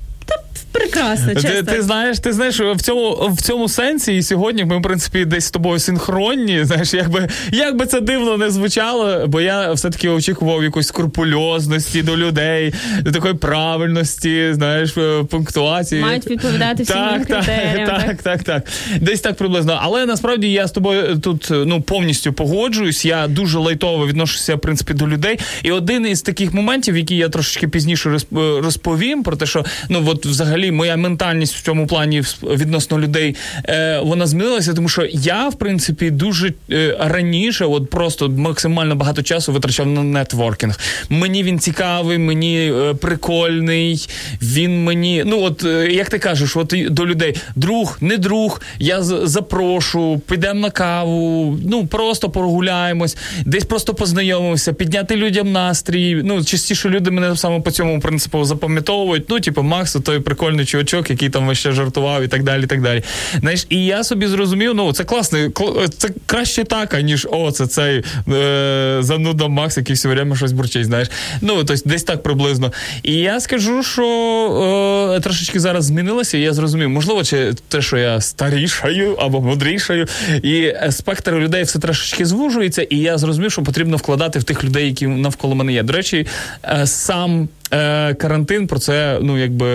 Прекрасно, чесно. Ти, ти знаєш, ти знаєш, в цьому в цьому сенсі, і сьогодні ми, в принципі, десь з тобою синхронні. Знаєш, якби як би це дивно не звучало, бо я все-таки очікував якоїсь скрупульозності до людей, до такої правильності, знаєш, е, пунктуації. Мають відповідати всім так, моїм критеріям, Так, так? так, так, так. Десь так приблизно. Але насправді я з тобою тут ну повністю погоджуюсь. Я дуже лайтово відношуся, в принципі, до людей. І один із таких моментів, які я трошечки пізніше розп- розповім, про те, що ну от взагалі моя ментальність в цьому плані відносно людей е, вона змінилася, тому що я, в принципі, дуже е, раніше, от просто максимально багато часу витрачав на нетворкінг. Мені він цікавий, мені е, прикольний. Він мені, ну от е, як ти кажеш, от до людей, друг, не друг, я запрошу, підемо на каву, ну просто прогуляємось, десь просто познайомимося, підняти людям настрій. Ну, частіше люди мене саме по цьому принципу запам'ятовують. Ну, типу, Макс, той прикольний чувачок, який там ще жартував і так далі. і так далі. Знаєш, і я собі зрозумів, ну це класний, це краще так, аніж о, це цей е, зануда Макс, який все время щось бурчить, знаєш. Ну, тобто десь так приблизно. І я скажу, що е, трошечки зараз змінилося, і я зрозумів, можливо, чи те, що я старішаю або мудрішаю, і спектр людей все трошечки звужується, і я зрозумів, що потрібно вкладати в тих людей, які навколо мене є. До речі, е, сам. Е, Карантин про це ну якби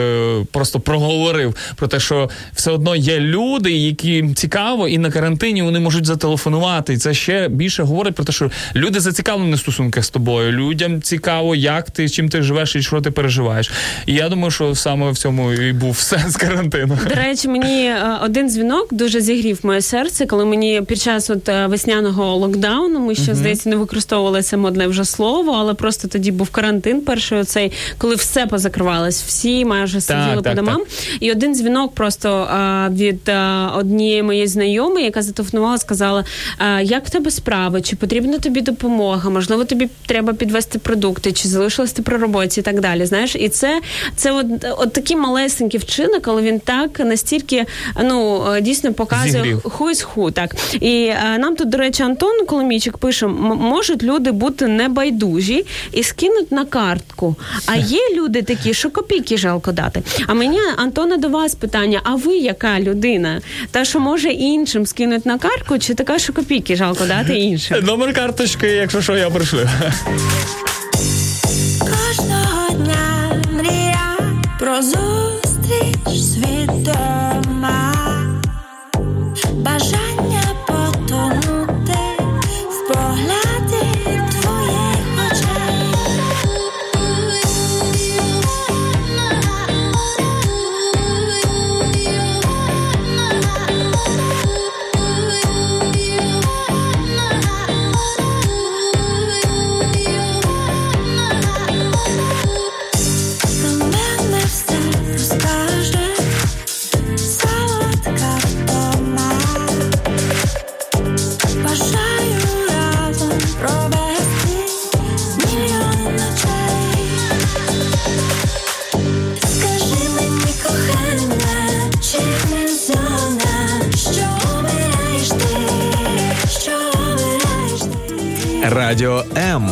просто проговорив про те, що все одно є люди, яким цікаво, і на карантині вони можуть зателефонувати. І це ще більше говорить про те, що люди зацікавлені в стосунках з тобою. Людям цікаво, як ти чим ти живеш і що ти переживаєш. І я думаю, що саме в цьому і був сенс карантину. До речі, мені е, один дзвінок дуже зігрів моє серце, коли мені під час от е, весняного локдауну ми ще здається не використовували це модне вже слово, але просто тоді був карантин перший оцей. Коли все позакривалось, всі майже сиділи по так, домам. І один дзвінок просто а, від а, однієї моєї знайомої, яка зателефонувала, сказала: а, як в тебе справи, чи потрібна тобі допомога? Можливо, тобі треба підвести продукти, чи залишилась ти при роботі і так далі. Знаєш, і це, це от, от такий малесенький вчинок, але він так настільки ну дійсно показує who is так. І нам тут, до речі, Антон Коломійчик пише: можуть люди бути небайдужі і скинуть на картку. А є люди такі, що копійки жалко дати. А мені, Антоне, до вас питання: а ви яка людина? Та, що може іншим скинуть на картку, чи така, що копійки жалко дати іншим? Номер карточки, якщо що, я пришлю. Кожного дня мрія про зустріч свідома, бажання Радіо М.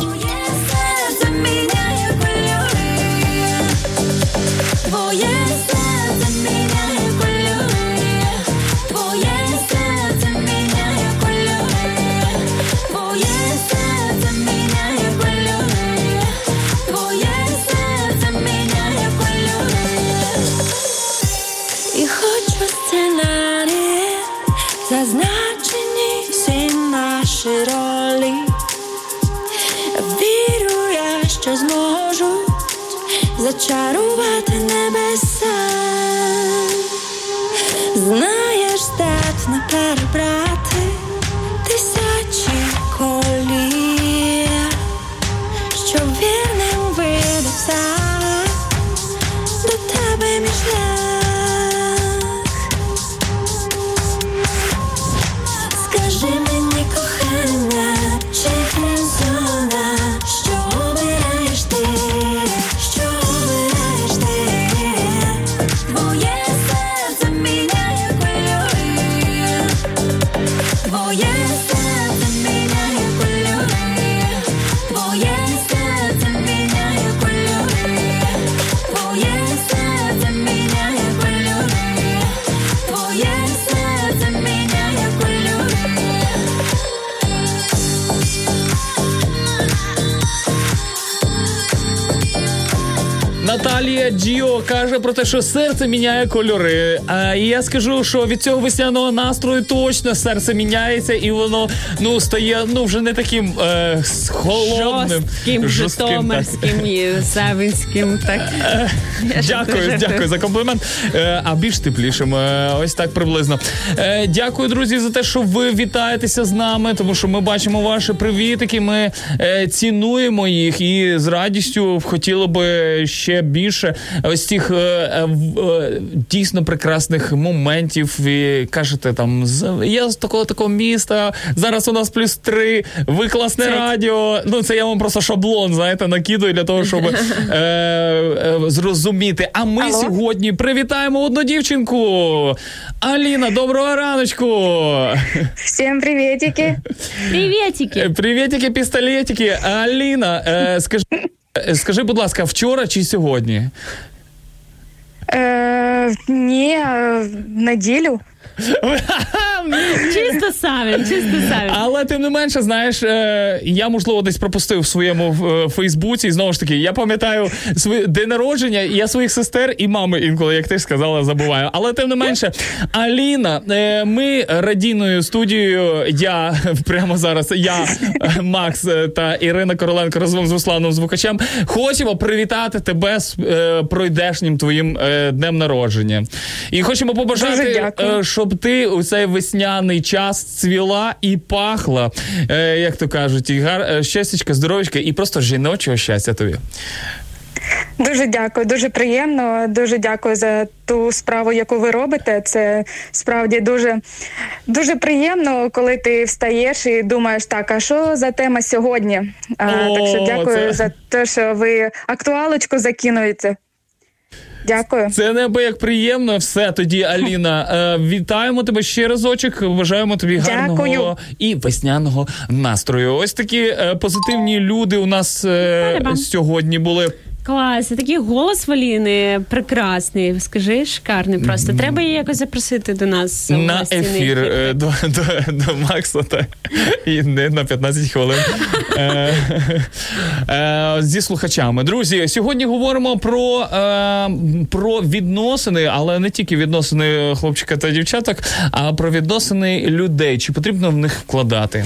до тебе Джіо каже про те, що серце міняє кольори. А і я скажу, що від цього весняного настрою точно серце міняється, і воно ну стає ну вже не таким е, холодним. Жорстким, так. житомирським і савинським. Так. Дякую, дякую за комплімент. Е, а більш теплішим. Е, ось так приблизно. Е, дякую, друзі, за те, що ви вітаєтеся з нами, тому що ми бачимо ваші привітики. Ми цінуємо їх і з радістю хотіли би ще більше ось цих дійсно прекрасних моментів. І кажете, там я з такого такого міста. Зараз у нас плюс три. Ви класне Це- радіо. Ну це я вам просто шаблон, знаєте, накидую для того, щоб е, е, зрозуміти. А ми сьогодні привітаємо одну дівчинку. Аліна, доброго раночку. Всім привітики. Привітики. Е, Привітики, пістолетики. Аліна, е, скажи, е, скажи, будь ласка, вчора чи сьогодні? Е, Ні, неділю. неделю. Чисто Савін, чисто Савін. Але тим не менше, знаєш, е, я можливо десь пропустив в своєму е, Фейсбуці. І знову ж таки, я пам'ятаю свій день народження, і я своїх сестер і мами інколи, як ти ж сказала, забуваю. Але тим не менше, Аліна, е, ми радійною студією, я прямо зараз, я, Макс та Ірина Короленко разом з Русланом Звукачем, хочемо привітати тебе з е, пройдешнім твоїм е, днем народження. І хочемо побажати, дякую. Щоб ти у цей весняний час цвіла і пахла, е, як то кажуть, і гар... е, щастячка, здоров'ячка і просто жіночого щастя тобі. Дуже дякую, дуже приємно. Дуже дякую за ту справу, яку ви робите. Це справді дуже, дуже приємно, коли ти встаєш і думаєш, так, а що за тема сьогодні? А, О, так що дякую це- за те, що ви актуалочку закинуєте. Дякую. Це неабияк приємно. Все тоді, Аліна. Е, вітаємо тебе ще разочок. Бажаємо тобі гарного Дякую. і весняного настрою. Ось такі е, позитивні люди у нас е, сьогодні були. Клас, такий голос Валіни прекрасний. Скажи, шикарний просто. Треба її якось запросити до нас на ефір е, до, до, до Макса та і не на 15 хвилин е, е, зі слухачами. Друзі, сьогодні говоримо про, е, про відносини, але не тільки відносини хлопчика та дівчаток, а про відносини людей. Чи потрібно в них вкладати?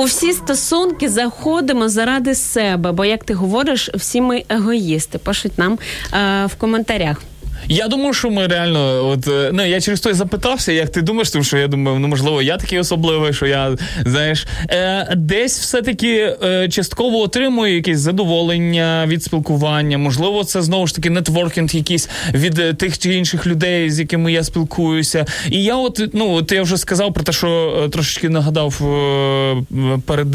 У всі стосунки заходимо заради себе, бо як ти говориш, всі ми егоїсти. Пишуть нам е, в коментарях. Я думаю, що ми реально, от ну я через той запитався, як ти думаєш, тому що я думаю, ну можливо, я такий особливий, що я знаєш, е, десь все-таки е, частково отримую якесь задоволення від спілкування. Можливо, це знову ж таки нетворкінг якийсь від е, тих чи інших людей, з якими я спілкуюся. І я, от ну от я вже сказав про те, що е, трошечки нагадав перед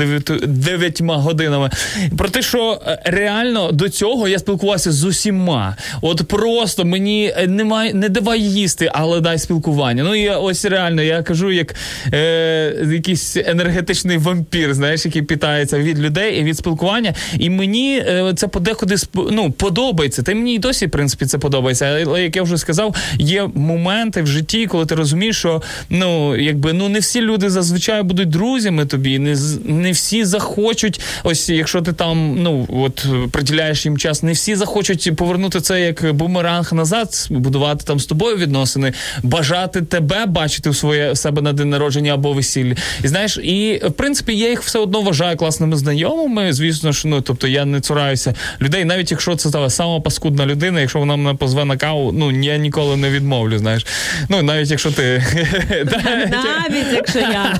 дев'ятьма годинами. Про те, що реально до цього я спілкувався з усіма. От просто мені е, немає, не давай їсти, але дай спілкування. Ну і ось реально я кажу, як е, якийсь енергетичний вампір, знаєш, який питається від людей і від спілкування. І мені е, це подекуди ну, подобається. Та й мені і досі, в принципі, це подобається. Але як я вже сказав, є моменти в житті, коли ти розумієш, що ну якби ну не всі люди зазвичай будуть друзями тобі, не не всі захочуть. Ось якщо ти там ну от приділяєш їм час, не всі захочуть повернути це як бумеранг назад, будувати там з тобою відносини, бажати тебе бачити в своє в себе на день народження або весіллі. І знаєш, і в принципі я їх все одно вважаю класними знайомими. Звісно ж, ну тобто я не цураюся людей, навіть якщо це та сама паскудна людина, якщо вона мене позве на каву, ну я ніколи не відмовлю. Знаєш, ну навіть якщо ти Навіть якщо я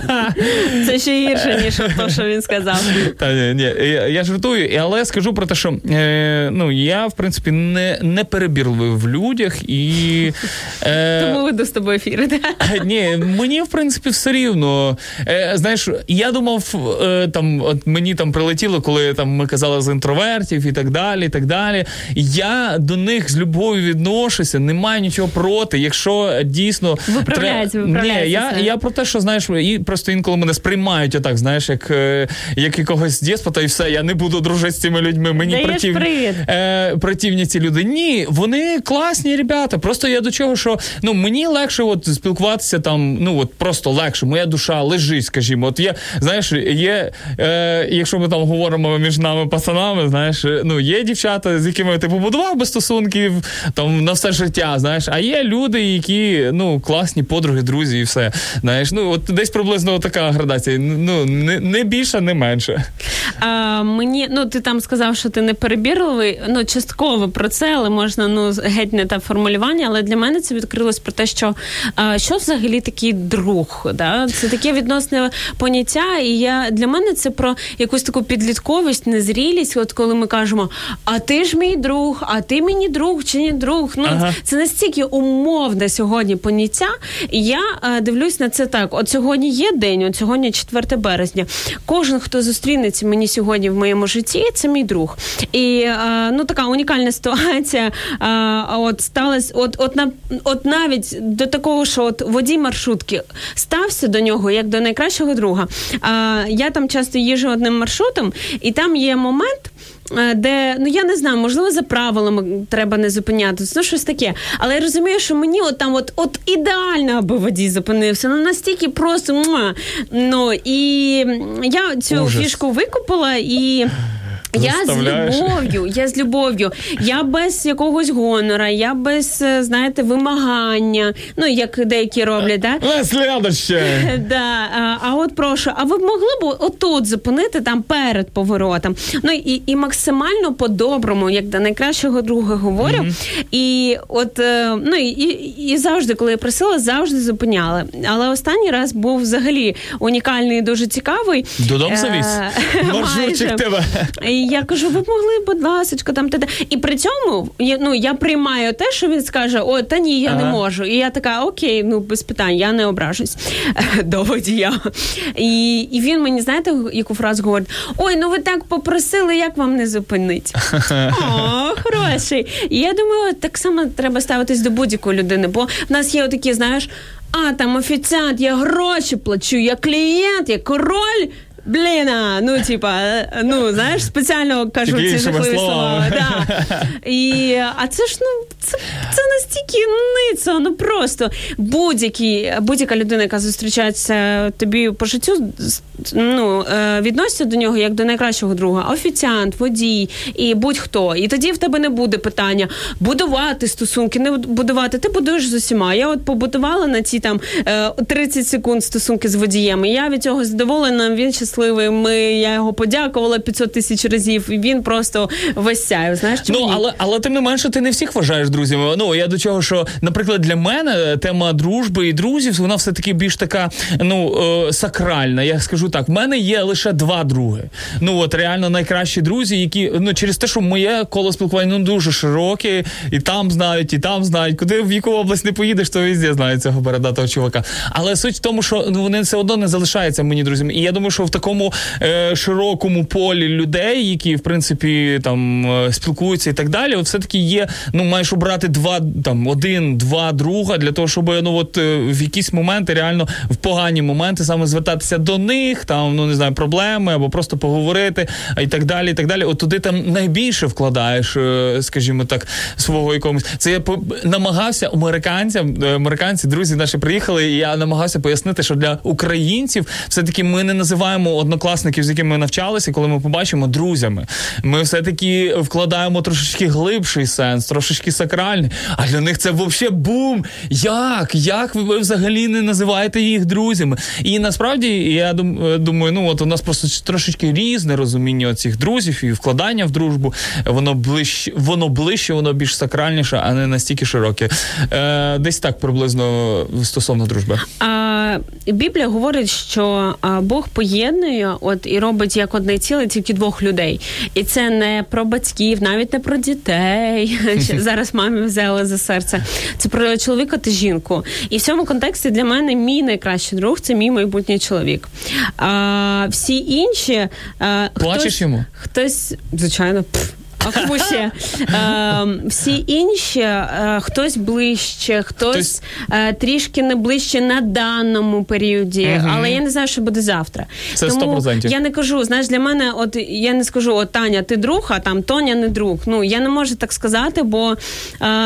це ще гірше, ніж то, що він сказав. Та ні, ні, я, я жартую, але скажу про те, що е, ну я в принципі не, не перебірливий в людях і. Е, Тому веду з тобою ефір. Ні, мені в принципі все рівно. Е, знаєш, я думав, е, там от мені там прилетіло, коли там ми казали з інтровертів і так далі. і так далі. Я до них з любов'ю відношуся, не маю нічого проти. Якщо дійсно Виправляється, тре- виправляється Ні, я, я про те, що знаєш, і просто інколи мене сприймають отак, знаєш, як, е, як якогось деспота, і все, я не буду дружити з цими людьми. Мені привід. е, противні ці люди. Ні, вони класні ребята. Просто я до чого, що ну мені легше от спілкуватися там, ну от просто легше. Моя душа лежить, скажімо. От є, знаєш, є, е, якщо ми там говоримо між нами пацанами, знаєш, е, ну є дівчата, з якими ти побудував би стосунків там на все життя, знаєш, а є люди, які ну класні подруги, друзі, і все. Знаєш, ну от десь приблизно така градація. Ну не, не більше, не менше. А, мені, ну ти там сказав, що ти не перебірливий. Ну, частково про це, але можна ну геть не те формулювання. Але для мене це відкрилось про те, що що взагалі такий друг. Да? Це таке відносне поняття. І я для мене це про якусь таку підлітковість, незрілість. От коли ми кажемо, а ти ж мій друг, а ти мені друг чи не друг. Ну Ага. це настільки умовне сьогодні поняття. І я е, дивлюсь на це так: от сьогодні є день, от сьогодні 4 березня. Кожен, хто зустрінеться мені сьогодні в моєму житті, це мій друг. І е, ну така унікальна ситуація. Е, от сталася, от, от, на, от навіть до такого, що от водій маршрутки стався до нього як до найкращого друга. Е, я там часто їжджу одним маршрутом, і там є момент. е, Де ну я не знаю, можливо, за правилами треба не зупинятися, ну щось таке. Але я розумію, що мені от там, от от ідеально, аби водій зупинився. Ну настільки просто муа. ну і я цю Ужас. фішку викупила і. Я з любов'ю, я з любов'ю. Я без якогось гонора, я без, е, знаєте, вимагання. Ну, як деякі роблять, да? Да, а, а от прошу, а ви б могли б отут зупинити там перед поворотом? Ну і, і максимально по-доброму, як до найкращого друга говорю. І от е, ну і, і, і завжди, коли я просила, завжди зупиняли. Але останній раз був взагалі унікальний і дуже цікавий. Додому завіз? Е, Маршрутчик тебе. І я кажу, ви могли, будь ласка, там те. те». І при цьому я, ну, я приймаю те, що він скаже: о, та ні, я не можу. І я така, окей, ну без питань, я не ображусь до водія. І, і він мені, знаєте, яку фразу говорить: Ой, ну ви так попросили, як вам не зупинить? О, хороший. І я думаю, так само треба ставитись до будь-якої людини, бо в нас є отакі, знаєш. А, там офіціант, я гроші плачу, я клієнт, я король. Блін, а, ну типа, е, ну знаєш, спеціально кажу ці жахливі слова. Да. І, а це ж ну це, це настільки ницо, ну просто будь-які, будь-яка людина, яка зустрічається тобі по життю, ну е, відноситься до нього як до найкращого друга, офіціант, водій і будь-хто. І тоді в тебе не буде питання будувати стосунки, не будувати. Ти будуєш з усіма. Я от побудувала на ці там е, 30 секунд стосунки з водієм. І я від цього задоволена. Він щасливий. Ми я його подякувала 500 тисяч разів, і він просто весь сяє. Знаєш, чому Ну, але, але тим не менше, ти не всіх вважаєш друзями. Ну, я до чого, що, наприклад, для мене тема дружби і друзів, вона все-таки більш така, ну, е, сакральна. Я скажу так, в мене є лише два други. Ну, от реально найкращі друзі, які, ну, через те, що моє коло спілкування ну, дуже широке, і там знають, і там знають. Куди в яку область не поїдеш, то везде знають цього бородатого чувака. Але суть в тому, що ну, вони все одно не залишаються мені друзями. І я думаю, що в такому е, широкому полі людей, які в принципі там е, спілкуються і так далі, от все-таки є. Ну, маєш обрати два там один-два друга для того, щоб ну от е, в якісь моменти реально в погані моменти саме звертатися до них, там ну не знаю, проблеми або просто поговорити, і так далі. І так далі. От туди там найбільше вкладаєш, е, скажімо так, свого якомусь. Це я по- намагався американцям, американці, друзі наші приїхали, і я намагався пояснити, що для українців все-таки ми не називаємо однокласників, з якими ми навчалися, коли ми побачимо друзями. Ми все-таки вкладаємо трошечки глибший сенс, трошечки сакральний. А для них це взагалі бум. Як? Як ви, взагалі не називаєте їх друзями? І насправді я думаю, ну от у нас просто трошечки різне розуміння цих друзів і вкладання в дружбу. Воно ближче, воно ближче, воно більш сакральніше, а не настільки широке. Е, десь так приблизно стосовно дружби. А, Біблія говорить, що Бог поєднує от і робить як одне ціле тільки двох людей. І це не про батьків, навіть не про дітей. Зараз мамі взяли за серце. Це про чоловіка та жінку. І в цьому контексті для мене мій найкращий друг це мій майбутній чоловік. А, всі інші а, Плачеш хтось, йому? Хтось, звичайно. пф, Ще? Е, всі інші, е, хтось ближче, хтось, е, трішки не ближче на даному періоді, але я не знаю, що буде завтра. Це Тому 100%. я не кажу, знаєш, для мене, от я не скажу, от Таня, ти друг, а там Тоня не друг. Ну я не можу так сказати, бо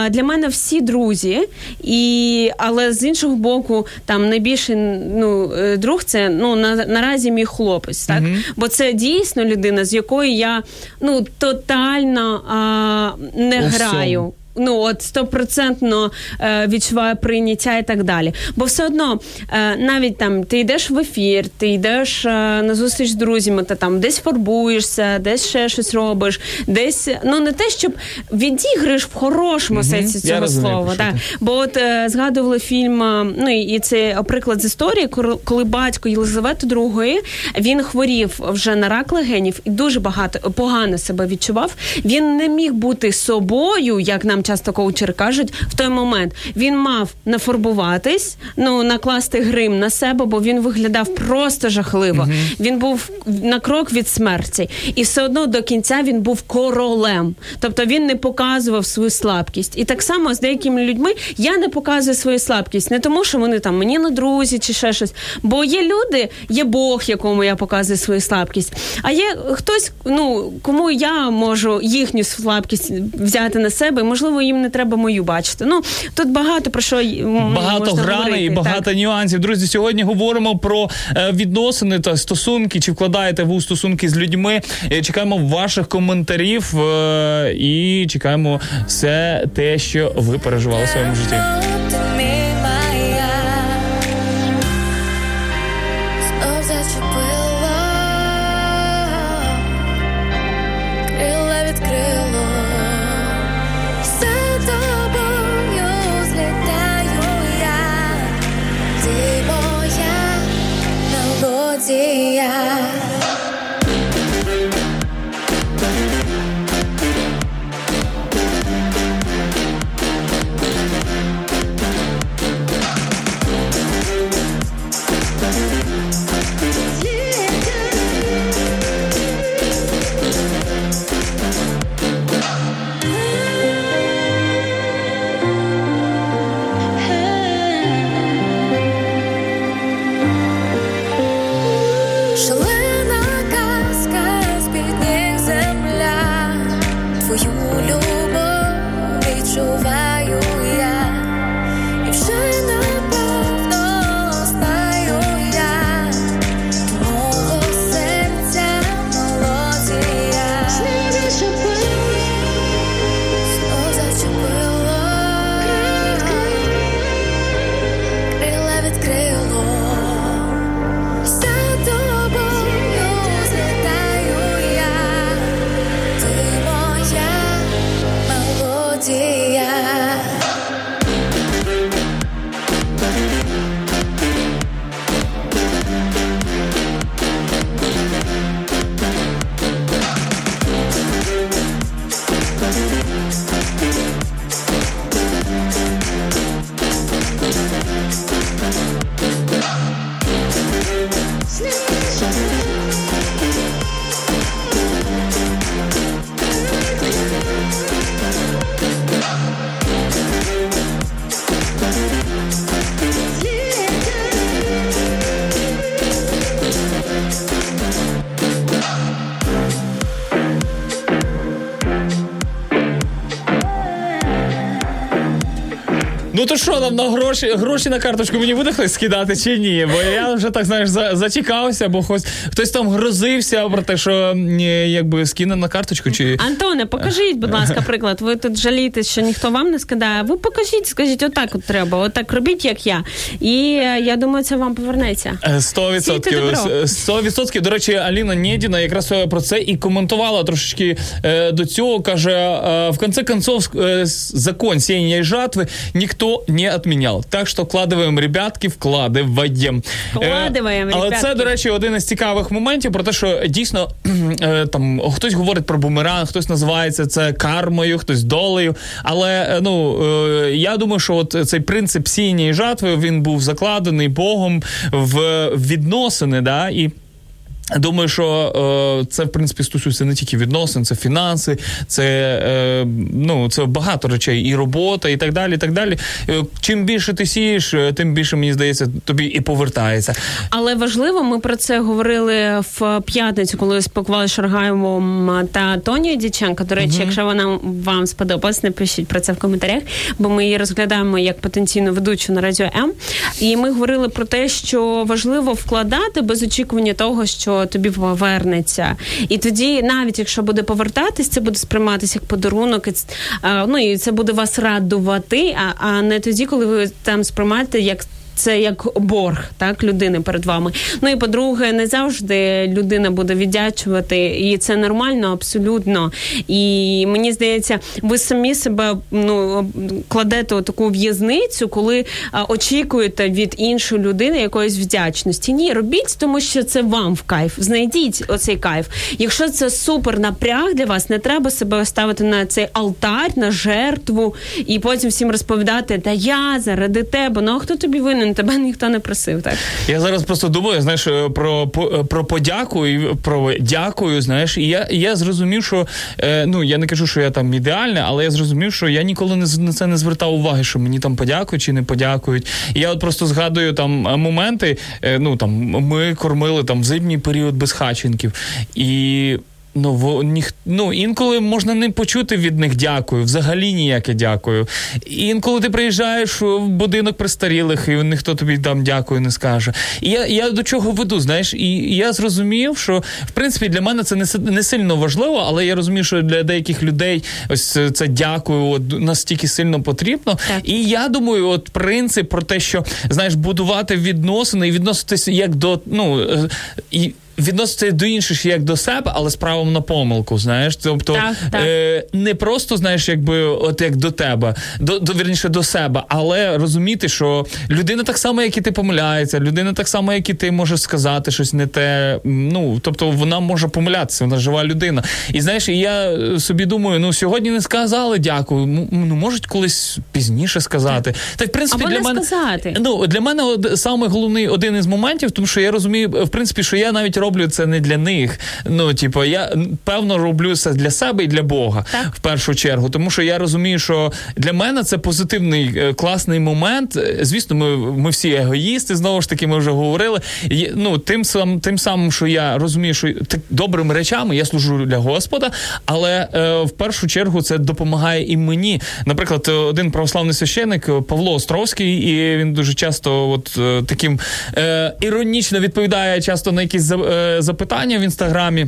для мене всі друзі, і але з іншого боку, там найбільший ну, друг це ну на, наразі мій хлопець, так бо це дійсно людина, з якою я ну тотально а, не граю. Ну, от стопроцентно е, відчуваю прийняття і так далі. Бо все одно, е, навіть там ти йдеш в ефір, ти йдеш е, на зустріч з друзями, ти там десь фарбуєшся, десь ще щось робиш, десь ну не те, щоб відіграєш в хорошому сенсі Я цього розумію, слова. Так. Бо от е, згадували фільм, ну і це приклад з історії, коли батько Єлизавети II, він хворів вже на рак легенів і дуже багато погано себе відчував. Він не міг бути собою, як нам часто коучери кажуть, в той момент. Він мав нафарбуватись, ну накласти грим на себе, бо він виглядав просто жахливо. Він був на крок від смерті, і все одно до кінця він був королем. Тобто він не показував свою слабкість. І так само з деякими людьми я не показую свою слабкість, не тому, що вони там мені не друзі чи ще щось. Бо є люди, є Бог, якому я показую свою слабкість. А є хтось, ну кому я можу їхню слабкість взяти на себе, можливо. Можливо їм не треба мою бачити. Ну тут багато про що Багато можна говорити, і багато так. нюансів. Друзі, сьогодні говоримо про е, відносини та стосунки. Чи вкладаєте ви у стосунки з людьми? Е, Чекаємо ваших коментарів е, і чекаємо все те, що ви переживали в своєму житті. То що нам на гроші гроші на карточку мені буде хтось скидати чи ні? Бо я вже так знаєш за, зачекався, бо хтось хтось там грозився про те, що ні, якби скине на карточку чи. Антоне, покажіть, будь ласка, приклад. Ви тут жалієтесь, що ніхто вам не скидає. Ви покажіть, скажіть, отак от треба, отак робіть, як я. І е, я думаю, це вам повернеться. Е, Сто відсотків. Сто відсотків. До речі, Аліна Нєдіна якраз е, про це і коментувала трошечки е, до цього. Каже, е, в конце концов, е, с- закон сеяния и жатвы никто не отменял. Так що вкладываем, ребятки, вкладываем. Вкладываем, Е, Але це, ребятки. до речі, один із цікавих моментів про те, що дійсно е, там хтось говорить про бумеранг, хтось називається це кармою, хтось долею. Але е, ну е, я думаю, що от цей принцип сіяння і жатви він був закладений Богом в відносини, да, і. Думаю, що е, це в принципі стосується не тільки відносин, це фінанси, це е, ну це багато речей, і робота, і так далі. І так далі. Е, чим більше ти сієш, е, тим більше мені здається, тобі і повертається. Але важливо, ми про це говорили в п'ятницю, коли спілкувалися з Шаргаєвом та Тонією Діченко. До речі, якщо вона вам сподобалась, напишіть про це в коментарях, бо ми її розглядаємо як потенційну ведучу на радіо М. І ми говорили про те, що важливо вкладати без очікування того, що тобі повернеться. І тоді, навіть якщо буде повертатись, це буде сприйматися як подарунок, і ну і це буде вас радувати, а, а не тоді, коли ви там сприймаєте як. Це як борг так людини перед вами. Ну і по-друге, не завжди людина буде віддячувати, і це нормально, абсолютно. І мені здається, ви самі себе ну кладете таку в'язницю, коли а, очікуєте від іншої людини якоїсь вдячності. Ні, робіть, тому що це вам в кайф. Знайдіть оцей кайф. Якщо це супер напряг для вас, не треба себе ставити на цей алтар, на жертву, і потім всім розповідати, та я заради тебе. Ну а хто тобі винен? Тебе ніхто не просив. Так Я зараз просто думаю, знаєш, е, про, про подяку і про дякую. Знаєш, і я, я зрозумів, що е, ну я не кажу, що я там ідеальний, але я зрозумів, що я ніколи не на це не звертав уваги, що мені там подякують чи не подякують. І я от просто згадую там е, моменти. е, ну там ми кормили там в зимній період безхатченків і. Ну, во, ніх, ну, інколи можна не почути від них дякую, взагалі ніяке дякую. Інколи ти приїжджаєш в будинок престарілих, і ніхто тобі там дякую не скаже. І я, я до чого веду, знаєш, і, я зрозумів, що в принципі для мене це не, не сильно важливо, але я розумію, що для деяких людей ось це- дякую от, настільки сильно потрібно. Так. І я думаю, от принцип про те, що знаєш, будувати відносини і відноситися як до ну е, і. Відноситься до інших як до себе, але з правом на помилку, знаєш. Тобто Так, так. Е, не просто знаєш, якби от як до тебе, до, до вірніше до себе, але розуміти, що людина так само, як і ти помиляється, людина так само, як і ти може сказати щось не те. Ну тобто вона може помилятися, вона жива людина. І знаєш, і я собі думаю, ну сьогодні не сказали дякую. Ну можуть колись пізніше сказати. Та й в принципі Або для не мене сказати. Ну для мене од, саме головний один із моментів, тому що я розумію, в принципі, що я навіть роблю це не для них. Ну, типу, я певно роблю це для себе і для Бога Так. в першу чергу. Тому що я розумію, що для мене це позитивний е, класний момент. Е, Звісно, ми, ми всі егоїсти, знову ж таки, ми вже говорили. І, ну, тим сам, тим самим, що я розумію, що так добрими речами я служу для Господа, але е, в першу чергу це допомагає і мені. Наприклад, е, один православний священик Павло Островський, і він дуже часто, от таким е, іронічно відповідає часто на якісь е, запитання в інстаграмі.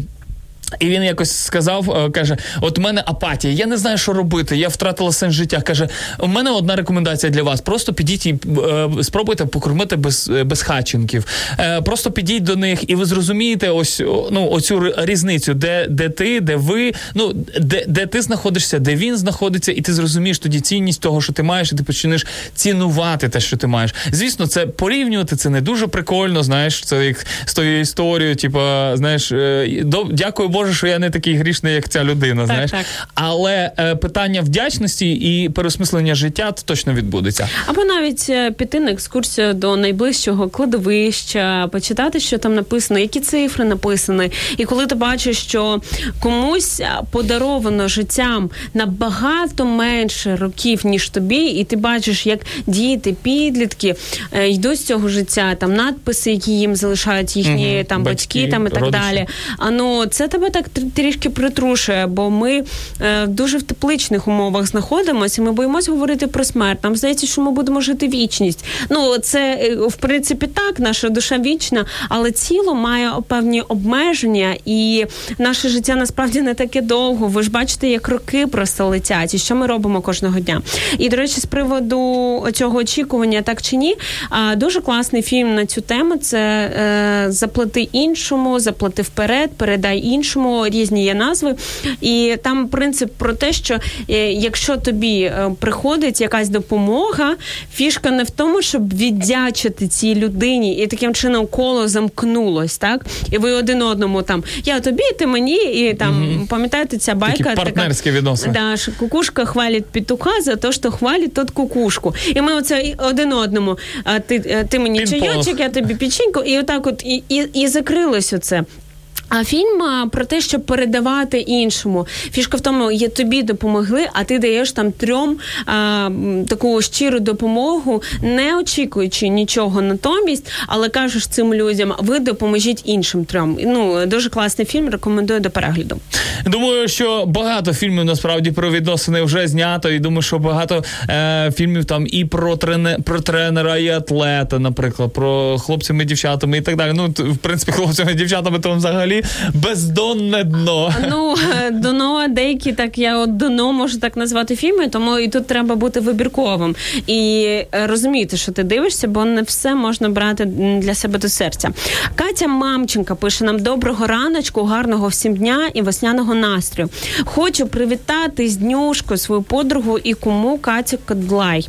І він якось сказав, е, каже: От у мене апатія, я не знаю, що робити. Я втратила сенс життя. Каже, у мене одна рекомендація для вас: просто підіть і е, спробуйте покормити без, е, без хатченків. Е, просто підіть до них, і ви зрозумієте ось ну, оцю різницю, де, де ти, де ви, ну де, де ти знаходишся, де він знаходиться, і ти зрозумієш тоді цінність того, що ти маєш, і ти почнеш цінувати те, що ти маєш. Звісно, це порівнювати це не дуже прикольно. Знаєш, це як з тою історією, типу, знаєш, е, до, дякую Боже, що я не такий грішний, як ця людина. знаєш, так. але е, питання вдячності і переосмислення життя це точно відбудеться. Або навіть е, піти на екскурсію до найближчого кладовища, почитати, що там написано, які цифри написані. І коли ти бачиш, що комусь е, подаровано життям набагато менше років, ніж тобі, і ти бачиш, як діти, підлітки е, йдуть з цього життя, там надписи, які їм залишають їхні Мгм. там батьки, Батьки, там і так родичі. далі. А ну це тебе так тр- трішки притрушує, бо ми е, дуже в тепличних умовах знаходимося. Ми боїмося говорити про смерть. Нам здається, що ми будемо жити вічність. Ну це е, в принципі так, наша душа вічна, але тіло має певні обмеження, і наше життя насправді не таке довго. Ви ж бачите, як роки просто летять, і що ми робимо кожного дня. І до речі, з приводу цього очікування, так чи ні, дуже класний фільм на цю тему. Це е, заплати іншому, заплати вперед, передай іншому. Різні є назви. І там принцип про те, що е, якщо тобі е, приходить якась допомога, фішка не в тому, щоб віддячити цій людині, і таким чином коло замкнулось, так? І ви один одному там я тобі, ти мені, і там пам'ятаєте ця байка Такі партнерські відносини. Да, що кукушка хвалить петуха за те, що хвалить тот кукушку. І ми оце один одному. А ти, е, ти мені чайочок, я тобі печеньку, і отак от і, і, і закрилось оце. А фільм про те, щоб передавати іншому. Фішка в тому, є тобі допомогли, а ти даєш там трьом а, таку щиру допомогу, не очікуючи нічого натомість, але кажеш цим людям, ви допоможіть іншим трьом. Ну дуже класний фільм. Рекомендую до перегляду. Думаю, що багато фільмів насправді про відносини вже знято, і думаю, що багато е, фільмів там і про трене, про тренера, і атлета, наприклад, про хлопцями, дівчатами і так далі. Ну, в принципі, хлопцями, дівчатами там взагалі бездонне дно. Ну е, дно, деякі так я от дно можу так назвати фільми, тому і тут треба бути вибірковим і е, розуміти, що ти дивишся, бо не все можна брати для себе до серця. Катя Мамченка пише нам доброго раночку, гарного всім дня і весняного настрою. Хочу привітати з днюшкою свою подругу і куму Катю Кодлай.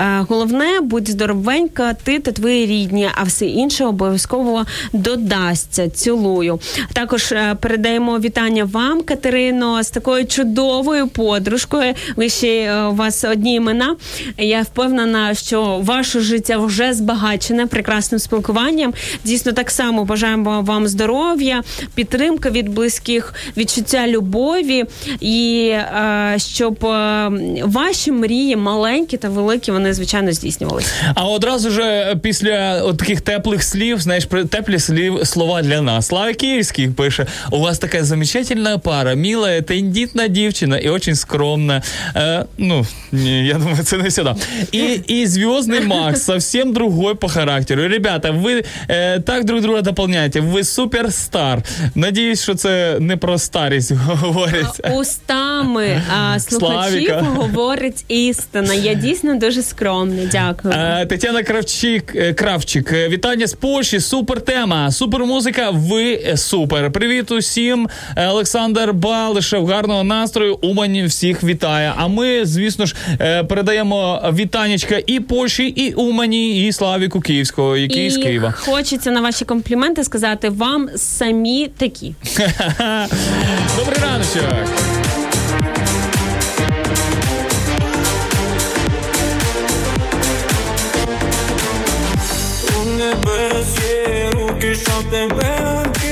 Е, Головне, будь здоровенька, ти та твої рідні, а все інше обов'язково додасться. Цілую. Також е, передаємо вітання вам, Катерино, з такою чудовою подружкою. Ви ще е, у вас одні імена. Я впевнена, що ваше життя вже збагачене прекрасним спілкуванням. Дійсно, так само бажаємо вам здоров'я, підтримка від близьких, відчуття любові, і е, щоб ваші мрії, маленькі та великі, вони звичайно здійснювалися. А одразу ж після от таких теплих слів, знаєш, теплі слів слова для нас. Слава Київський! Київський пише: у вас така замечательная пара, милая, тендітна дівчина і очень скромна. Е, ну, ні, я думаю, це не сюди. І, і зв'язний Макс совсем другой по характеру. Ребята, ви е, так друг друга дополняєте. Ви суперстар. Надіюсь, що це не про старість говорить. Устами а, слухачів Славіка. говорить істина. Я дійсно дуже скромна. Дякую. Е, Тетяна Кравчик, е, Кравчик, е, вітання з Польщі, супер тема, супер музика. Ви е, супер. Привіт усім. Е, Олександр Балишев, гарного настрою. Умані всіх вітає. А ми, звісно ж, е, передаємо вітанечка і Польщі, і Умані, і Славіку Київського, який з Києва. хочеться на ваші компліменти сказати вам самі такі. Добрий раночок. Небес є руки, щоб тебе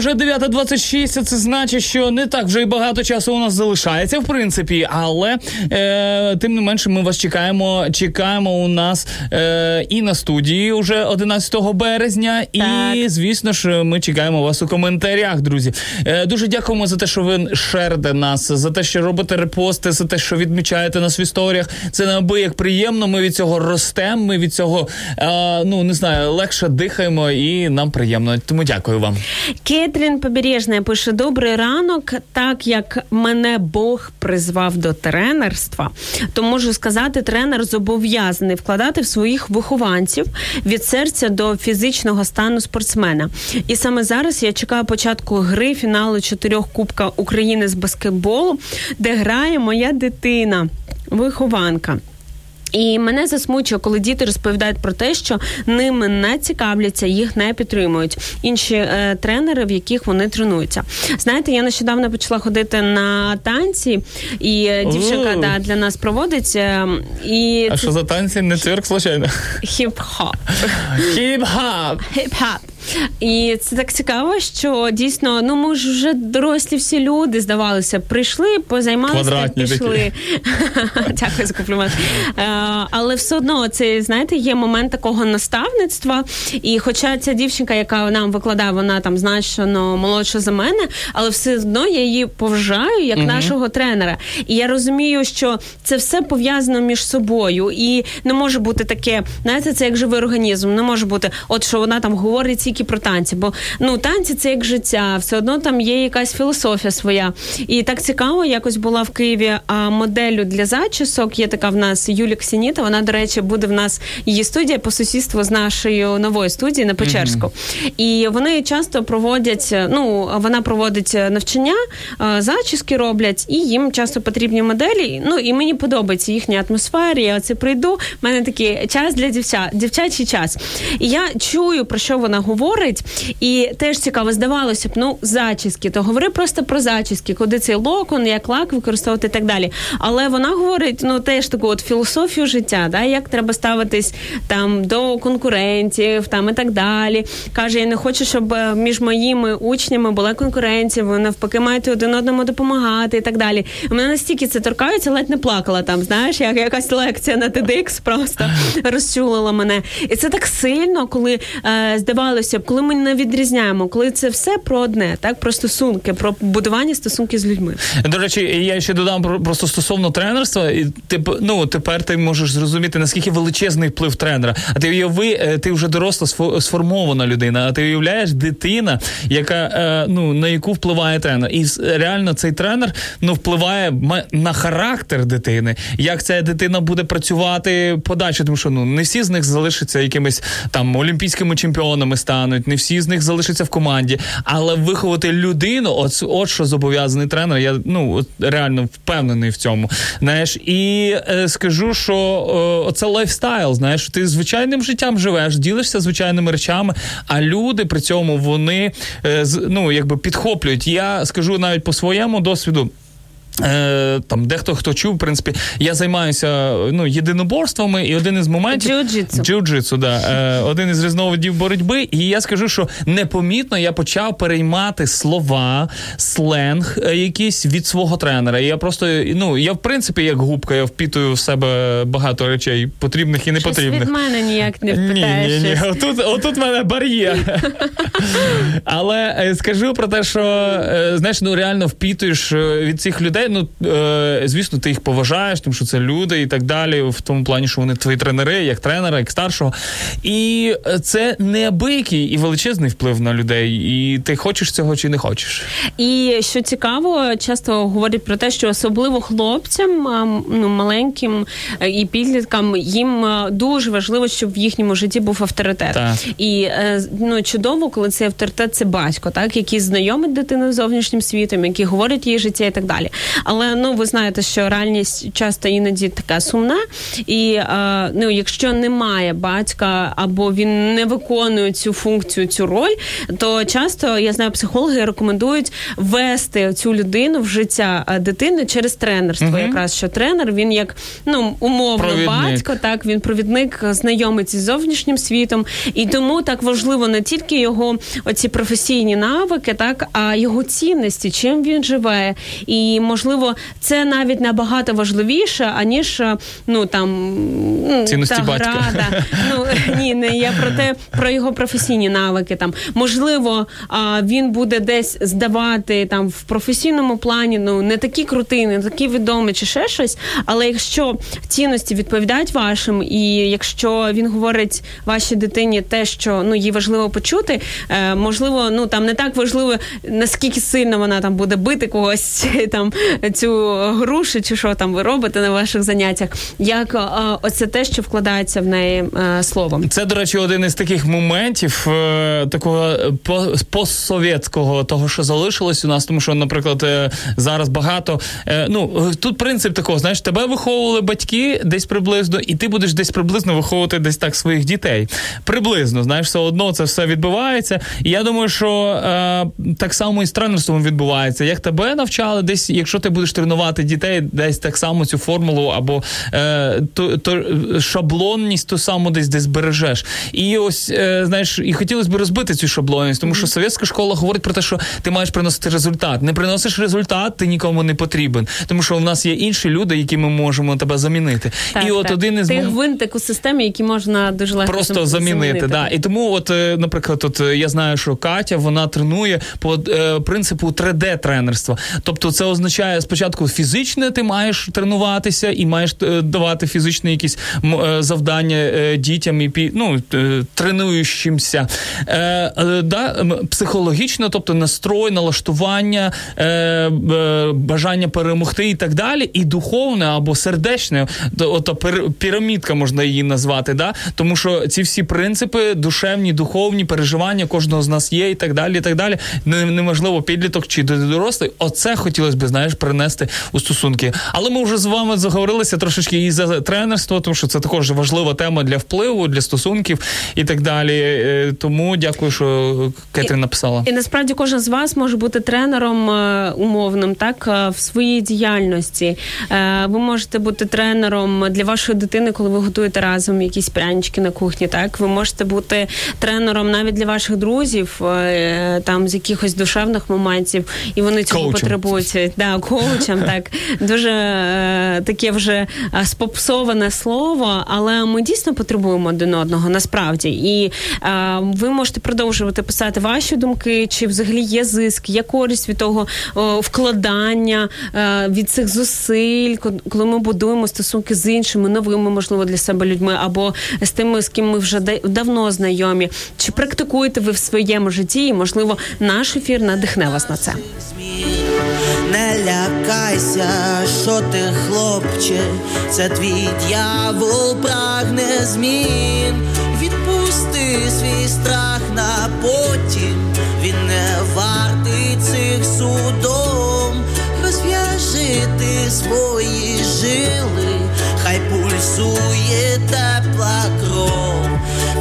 вже 9.26, а Це значить, що не так вже й багато часу у нас залишається, в принципі. Але е, тим не менше, ми вас чекаємо. Чекаємо у нас е, і на студії уже 11 березня. І звісно ж, ми чекаємо вас у коментарях, друзі. Е, дуже дякуємо за те, що ви шерите нас, за те, що робите репости, за те, що відмічаєте нас в історіях. Це неабияк приємно. Ми від цього ростемо. Ми від цього е, ну не знаю, легше дихаємо, і нам приємно. Тому дякую вам. Кетрін Побережна пише: Добрий ранок. Так як мене Бог призвав до тренерства, то можу сказати, тренер зобов'язаний вкладати в своїх вихованців від серця до фізичного стану спортсмена. І саме зараз я чекаю початку гри фіналу чотирьох Кубка України з баскетболу, де грає моя дитина, вихованка. І мене засмучує, коли діти розповідають про те, що ними не цікавляться, їх не підтримують інші е, тренери, в яких вони тренуються. Знаєте, я нещодавно почала ходити на танці, і е, дівчинка да, для нас проводить. е, І А що за танці? Не цирк, случайно? хіп-хоп. Хіп-хоп. Хіп-хоп. І це так цікаво, що дійсно, ну ми ж вже дорослі всі люди, здавалося, прийшли, позаймалися, пішли. Дякую за комплімент. Е, Але все одно це знаєте, є момент такого наставництва. І хоча ця дівчинка, яка нам викладає, вона там значно молодша за мене, але все одно я її поважаю як нашого тренера. І я розумію, що це все пов'язано між собою, і не може бути таке, знаєте, це як живий організм. Не може бути, от що вона там говорить тільки про танці, бо ну танці це як життя, все одно там є якась філософія своя. І так цікаво, якось була в Києві а, моделлю для зачісок. Є така в нас Юлія Ксеніта. Вона, до речі, буде в нас її студія по сусідству з нашою новою студією на Печерську. І вони часто проводять. Ну вона проводить навчання, а, зачіски роблять, і їм часто потрібні моделі. Ну і мені подобається їхня атмосфера. Я оце прийду. У мене такий час для дівчат, дівчачий час. І я чую про що вона говорить, і теж цікаво, здавалося б, ну зачіски, то говори просто про зачіски, куди цей локон, як лак використовувати і так далі. Але вона говорить ну теж таку от філософію життя, да, як треба ставитись там до конкурентів, там і так далі. Каже, я не хочу, щоб е, між моїми учнями була конкуренція, ви навпаки маєте один одному допомагати і так далі. Мене настільки це торкається, ледь не плакала там. Знаєш, як якась лекція на TEDx просто розчулила мене. І це так сильно, коли е, здавалося б, коли ми не відрізняємо, коли це все про одне, так про стосунки, про будування стосунків з людьми. До речі, я ще додам про просто стосовно тренерства, і ти ну тепер ти можеш зрозуміти наскільки величезний вплив тренера. А ти уяви, е, ти вже доросла сфо- сформована людина. А ти уявляєш дитина, яка е, ну на яку впливає тренер, і реально цей тренер ну впливає на характер дитини. Як ця дитина буде працювати подальше, тому що ну не всі з них залишаться якимись там олімпійськими чемпіонами стануть, не всі з них залишаться в команді, але виховати людину, от, от що зобов'язаний тренер. Я ну от реально впевнений в цьому. Знаєш, і е, скажу, що е, це lifestyle. Знаєш, ти звичайним життям живеш, ділишся звичайними речами, а люди при цьому вони е, ну якби підхоплюють. Я скажу навіть по своєму досвіду. Е, там дехто хто чув, в принципі, я займаюся ну, єдиноборствами, і один із моментів Джиу-джитсу. Джиу-джитсу, да. Е, один із різновидів боротьби. І я скажу, що непомітно я почав переймати слова, сленг е, якісь від свого тренера. І я просто, ну, я в принципі, як губка, я впітую в себе багато речей, потрібних і Щось від мене ніяк не Ні, впитаєш. ні, ні. щось. Отут, отут в мене бар'єр. Але е, скажу про те, що е, знаєш, ну реально впітуєш е, від цих людей. Ну звісно, ти їх поважаєш, тому що це люди і так далі, в тому плані, що вони твої тренери, як тренера, як старшого. І це неабиякий і величезний вплив на людей. І ти хочеш цього чи не хочеш. І що цікаво, часто говорять про те, що особливо хлопцям, ну маленьким е, і підліткам, їм е, дуже важливо, щоб в їхньому житті був авторитет. Так. І ну чудово, коли цей авторитет це батько, так який знайомить дитину з зовнішнім світом, який говорить її життя і так далі. Але ну ви знаєте, що реальність часто іноді така сумна, і е, ну, якщо немає батька або він не виконує цю функцію, цю роль, то часто я знаю, психологи рекомендують вести цю людину в життя е, дитини через тренерство. Якраз що тренер він як ну умовно Провідник. батько, так він провідник е, знайомиться з зовнішнім світом, і тому так важливо не тільки його оці професійні навики, так а його цінності, чим він живе. І можливо, це навіть набагато важливіше, аніж е, ну там м, Цінності та батька. гра, да. Ну ні, не я про те, про його професійні навики. Там можливо, а, він буде десь здавати там в професійному плані, ну не такі крутий, не такі відомий чи ще щось. Але якщо цінності відповідають вашим, і якщо він говорить вашій дитині те, що ну їй важливо почути, е, можливо, ну там не так важливо, наскільки сильно вона там буде бити когось там цю грушу, чи що там ви робите на ваших заняттях, як е, оце те, що вкладається в неї е, словом. Це, до речі, один із таких моментів е, такого постсовєтського, того, що залишилось у нас, тому що, наприклад, е, зараз багато. е, ну, е, тут принцип такого, знаєш, тебе виховували батьки десь приблизно, і ти будеш десь приблизно виховувати десь так своїх дітей. Приблизно, знаєш, все одно це все відбувається. І я думаю, що е, так само і з тренерством відбувається. Як тебе навчали, десь, якщо ти будеш тренувати дітей, десь так само цю формулу або е, то, то шаблонність ту саму десь десь бережеш. І ось е, знаєш, і хотілося б розбити цю шаблонність, тому що совєтська школа говорить про те, що ти маєш приносити результат. Не приносиш результат, ти нікому не потрібен, тому що в нас є інші люди, які ми можемо тебе замінити. Так, і от так. один із ти гвинтик у системі, який можна дуже легко Просто зам- замінити, да. І тому, от, е, наприклад, от е, я знаю, що Катя вона тренує по е, принципу 3D-тренерства. Тобто, це означає спочатку фізичне, ти маєш тренуватися і маєш е, давати фізичні якісь е, завдання е, дітям і ну, е, тренуючимся. Е, е, да, психологічно, тобто настрой, налаштування, е, е, бажання перемогти і так далі, і духовне або сердечне, то, ото пірамідка можна її назвати, да? тому що ці всі принципи, душевні, духовні переживання кожного з нас є, і так далі. і так далі. Неможливо підліток чи дорослий. Оце хотілося б, знаєш, принести у стосунки. Але ми вже з вами заговорилися трошечки і за тренерство, тому що це також важлива тема для впливу, для стосунків і так далі. Е, Тому дякую, що Кетрін написала. І насправді кожен з вас може бути тренером е, умовним, так е, в своїй діяльності. Ви можете бути тренером для вашої дитини, коли ви готуєте разом якісь прянички на кухні. Так, ви можете бути тренером навіть для ваших друзів, там з якихось душевних моментів, і вони цього Коучем. потребують. Да, коучем, так дуже е, таке вже е, спопсоване слово, але ми дійсно потребуємо один одного насправді. І е, ви можете продовжувати писати ваші думки, чи взагалі є зиск, є користь від того о, вкладання, е, від цих зусиль, коли ми будуємо стосунки з іншими новими, можливо, для себе людьми, або з тими, з ким ми вже да- давно знайомі. Чи практикуєте ви в своєму житті? І можливо, наш ефір надихне вас на це. Лякайся, що ти хлопче, це твій дьявол прагне змін. Відпусти свій страх на потім, він не вартий цих судом. Розв'яжи ти свої жили, хай пульсує тепла кров.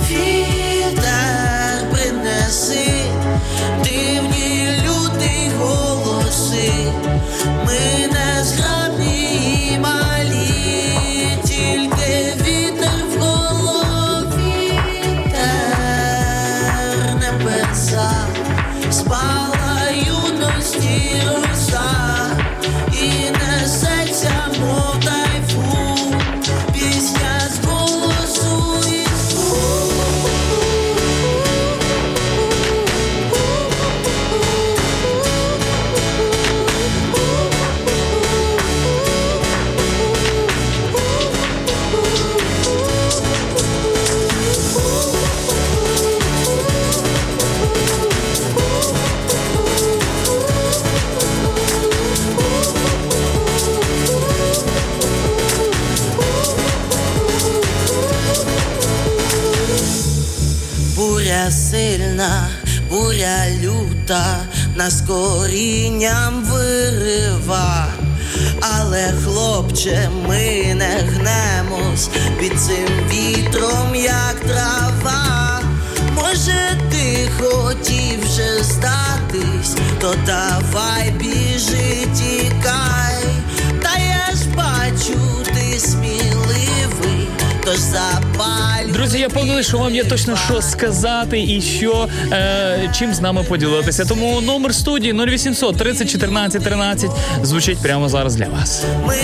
Вітер принеси голоси. Ми не зграбні Сильна, буря люта, нас корінням вирива. Але, хлопче, ми не гнемось під цим вітром, як трава. Може, ти хотів вже здатись, то давай біжи, тікай. Сміливий, запалює. Друзі, я певний, що вам є точно що сказати і що е, чим з нами поділитися. Тому номер студії 0800 30 14 13 звучить прямо зараз для вас. Ми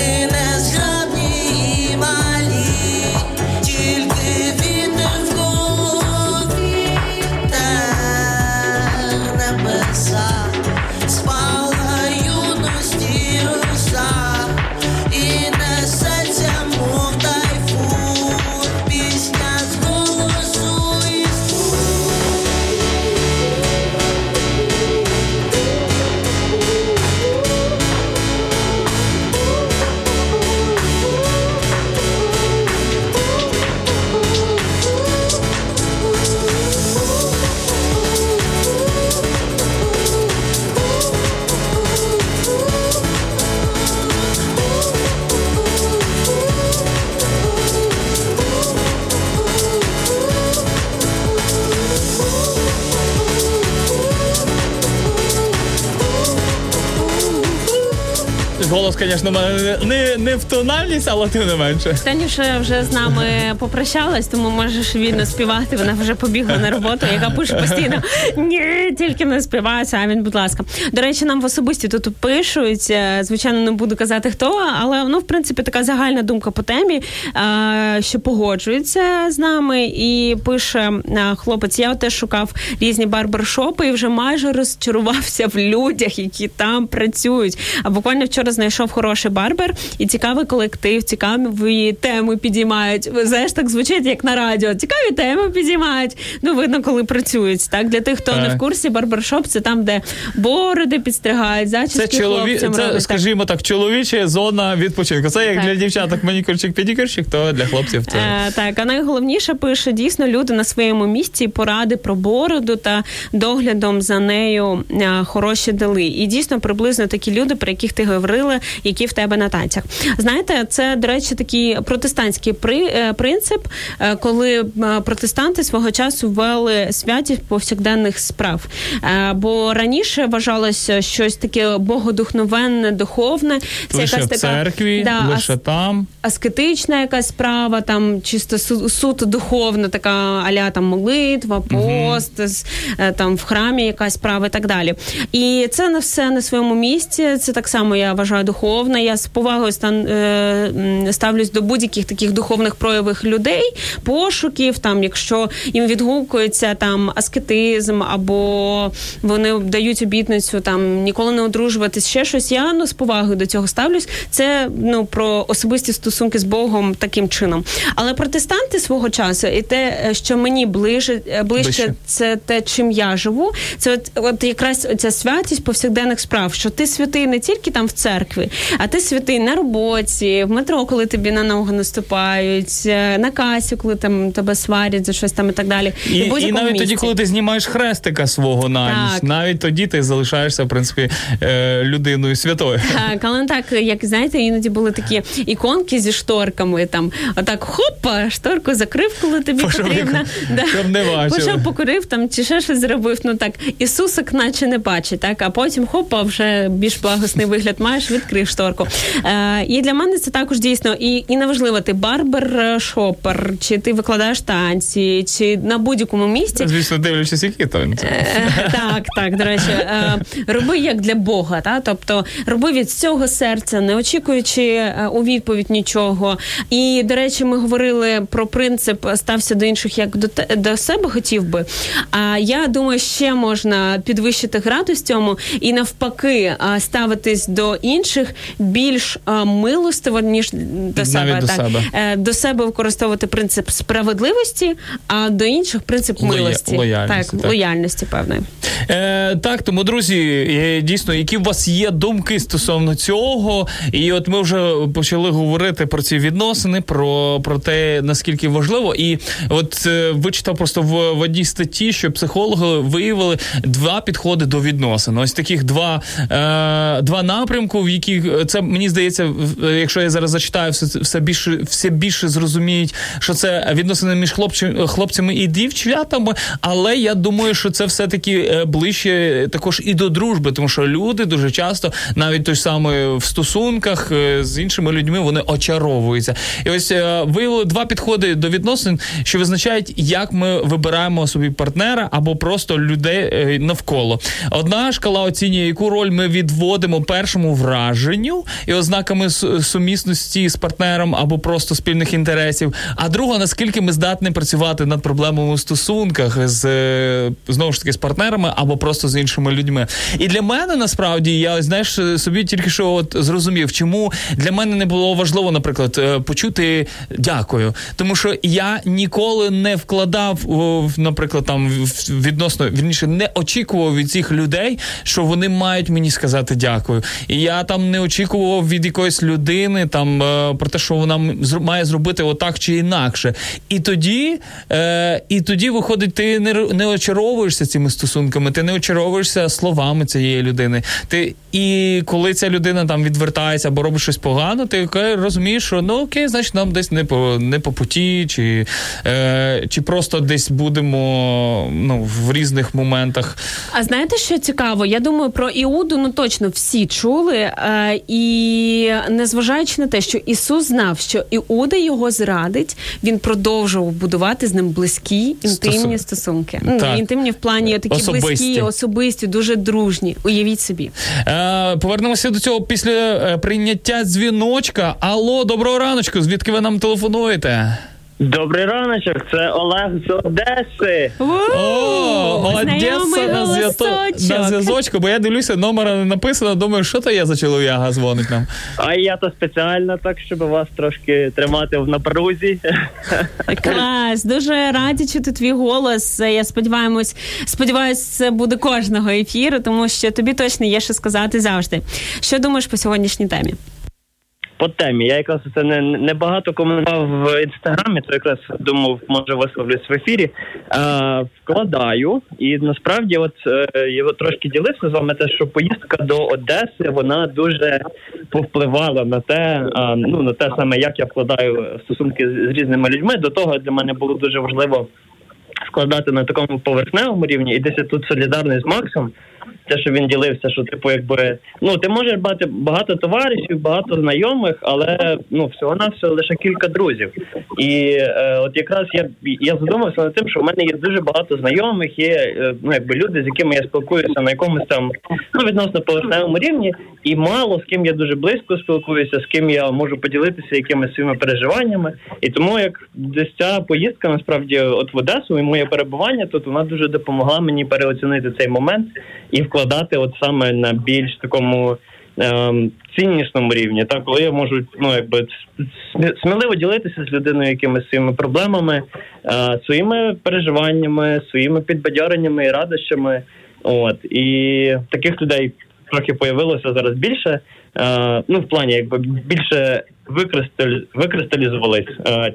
голос, звісно, не, не в тональність, але тим не менше. Танюша вже з нами попрощалась, тому можеш вільно співати. Вона вже побігла на роботу, яка пише постійно ні, тільки не співається. А він, будь ласка. До речі, нам в особисті тут пишуть. е, Звичайно, не буду казати хто, але ну, в принципі, така загальна думка по темі, е, що погоджується з нами, і пише е, хлопець: я теж шукав різні барбершопи і вже майже розчарувався в людях, які там працюють. А буквально вчора знайшов хороший барбер і цікавий колектив, цікаві теми підіймають. Знаєш, так звучить як на радіо. Цікаві теми підіймають. Ну, видно, коли працюють. Так для тих, хто не в курсі, барбершоп це там, де бороди підстригають, зачіски Це чолові... хлопцям це, роблять. Скажімо так, чоловіча зона відпочинку. Це як Так. для дівчаток манікюрчик, педикюрчик, то для хлопців це. Е, так, а найголовніше пише дійсно люди на своєму місці поради про бороду та доглядом за нею е, хороші дали. І дійсно приблизно такі люди, про яких ти говорила, які в тебе на танцях. Знаєте, це до речі, такий протестантський при, е, принцип, е, коли протестанти свого часу ввели святість повсякденних справ. Е, бо раніше вважалося щось таке богодухновенне, духовне. Це лише якась в така церкві, да, лише ас- там. аскетична якась справа, там чисто су- суто духовна, така аля там молитва, пост, е, там в храмі якась справа і так далі. І це на все на своєму місці. Це так само я вважаю духовне. Я з повагою стан, е, ставлюсь до будь-яких таких духовних проявих людей, пошуків, там, якщо їм відгукується там аскетизм, або вони дають обітницю там ніколи не одружуватись, ще щось. Я ну з повагою до цього ставлюсь. Це ну про особисті стосунки з Богом таким чином. Але протестанти свого часу, і те, е, що мені е, ближче, Ближче. це те, чим я живу. Це от, от якраз ця святість повсякденних справ, що ти святий не тільки там в церкві, а ти святий на роботі, в метро, коли тобі на ногу наступають, е, на касі, коли там тебе сварять за щось там і так далі. І, і будь-якому навіть тоді, коли ти знімаєш хрестика свого на ніч, навіть тоді ти залишаєшся, в принципі, е, людиною святою. Так, але так, як знаєте, іноді були такі іконки зі шторками. Там отак хопа, шторку закрив, коли тобі щоб потрібно. щоб не бачили. Пішов, покурив там чи ще щось зробив. Ну так, Ісусик наче не бачить, так, а потім хопа, вже більш благосний вигляд маєш, відкрив шторку. Е, і для мене це також дійсно. І, і неважливо, ти барбер, е, шопер, чи ти викладаєш танці, чи на будь-якому місці. Звісно, дивлячись, які танці. Е, Так, так, до речі, е, роби як для Бога, та? тобто роби від цього серця, не очікуючи е, у відповідь нічого. І, до речі, ми говорили про принцип стався до інших як до, те- до себе хотів би. А я думаю, ще можна підвищити градус цьому і навпаки е, ставитись до інших більш е, милостиво, ніж до себе. до так. себе. Е, До себе використовувати принцип справедливості, а до інших принцип Лоя- милості. лояльності, так, так. лояльності певної. Е, так, тому, друзі, е, дійсно, які у вас є думки стосовно цього? І от ми вже почали говорити про ці відносини, про, про те, наскільки важливо. І от е, вичитав просто в, в одній статті, що психологи виявили два підходи до відносин. Ось таких два, е, два напрямку, в яких е, це мені здається, якщо я зараз зачитаю, все, все більше все більше зрозуміють, що це відносини між хлопчи, хлопцями і дівчатами. Але я думаю, що це все таки ближче також і до дружби, тому що люди дуже часто, навіть той ж самий в стосунках е, з іншими людьми, вони очаровуються. І ось е, виявили два підходи до відносин, що визначають, як ми вибираємо собі партнера або просто людей е, навколо. Одна шкала оцінює, яку роль ми відводимо першому враженню і ознаками су- сумісності з партнером або просто спільних інтересів. А друга, наскільки ми здатні працювати над проблемами у стосунках з знову ж таки з партнерами або просто з іншими людьми. І для мене насправді я знаєш собі тільки що от зрозумів, чому для мене не було важливо, наприклад, е, почути дякую, тому що я ніколи не вкладав, наприклад, там відносно вірніше, не очікував від цих людей, що вони мають мені сказати дякую. І я там не очікував від якоїсь людини там е, про те, що вона має зробити отак чи інакше. І тоді, е, і тоді виходить, ти не очаровуєшся цими стосунками, ти не очаровуєшся словами цієї людини. Ти і коли ця людина там відвертається або робить щось погано, ти розумієш, що ну окей, значить нам десь не по не по путі, чи, е, чи просто десь будемо ну, в різних моментах. А знаєте, що цікаво? Я думаю, про Іуду ну точно всі чули. Е, і незважаючи на те, що Ісус знав, що Іуда його зрадить, він продовжував будувати з ним близькі інтимні Стосун- стосунки. Ну, Так. інтимні в плані такі Особисті. близькі, особисті, дуже дружні. Уявіть собі. Е, повернемося до цього після е, прийняття дзвіночка. Алло, доброго раночку. Звідки ви нам телефонуєте? Добрий раночок, це Олег з Одеси. О, Одеса на, зв'ято... на зв'язочку, бо я дивлюся, номера не написано. Думаю, що то є за чолов'яга дзвонить нам. А я то спеціально так, щоб вас трошки тримати в напрузі. Клас, дуже раді чути твій голос. Я сподіваємось, сподіваюсь, це буде кожного ефіру, тому що тобі точно є що сказати завжди. Що думаєш по сьогоднішній темі? По темі. Я якраз це не, не багато коментував в інстаграмі, то якраз думав, може висловлюсь в ефірі. Е, вкладаю, і насправді, от е, я трошки ділився з вами, те, що поїздка до Одеси вона дуже повпливала на те, е, ну на те саме, як я вкладаю стосунки з, різними людьми. До того для мене було дуже важливо складати на такому поверхневому рівні, і десь тут солідарний з Максом. Те, що він ділився, що типу, якби ну ти можеш мати багато товаришів, багато знайомих, але ну всього на всього лише кілька друзів. І е, от якраз я я задумався над тим, що в мене є дуже багато знайомих, є е, ну якби люди, з якими я спілкуюся на якомусь там ну відносно поверхневому рівні, і мало з ким я дуже близько спілкуюся, з ким я можу поділитися якимись своїми переживаннями. І тому як десь ця поїздка насправді от в Одесу і моє перебування тут вона дуже допомогла мені переоцінити цей момент і вкладати от саме на більш такому. Ем, ціннісному рівні, так коли я можу ну якби сміливо ділитися з людиною якимись своїми проблемами, е, своїми переживаннями, своїми підбадьореннями і радощами. От і таких людей трохи появилося зараз більше. Е, ну в плані, якби більше викристаль, викристалізувались е,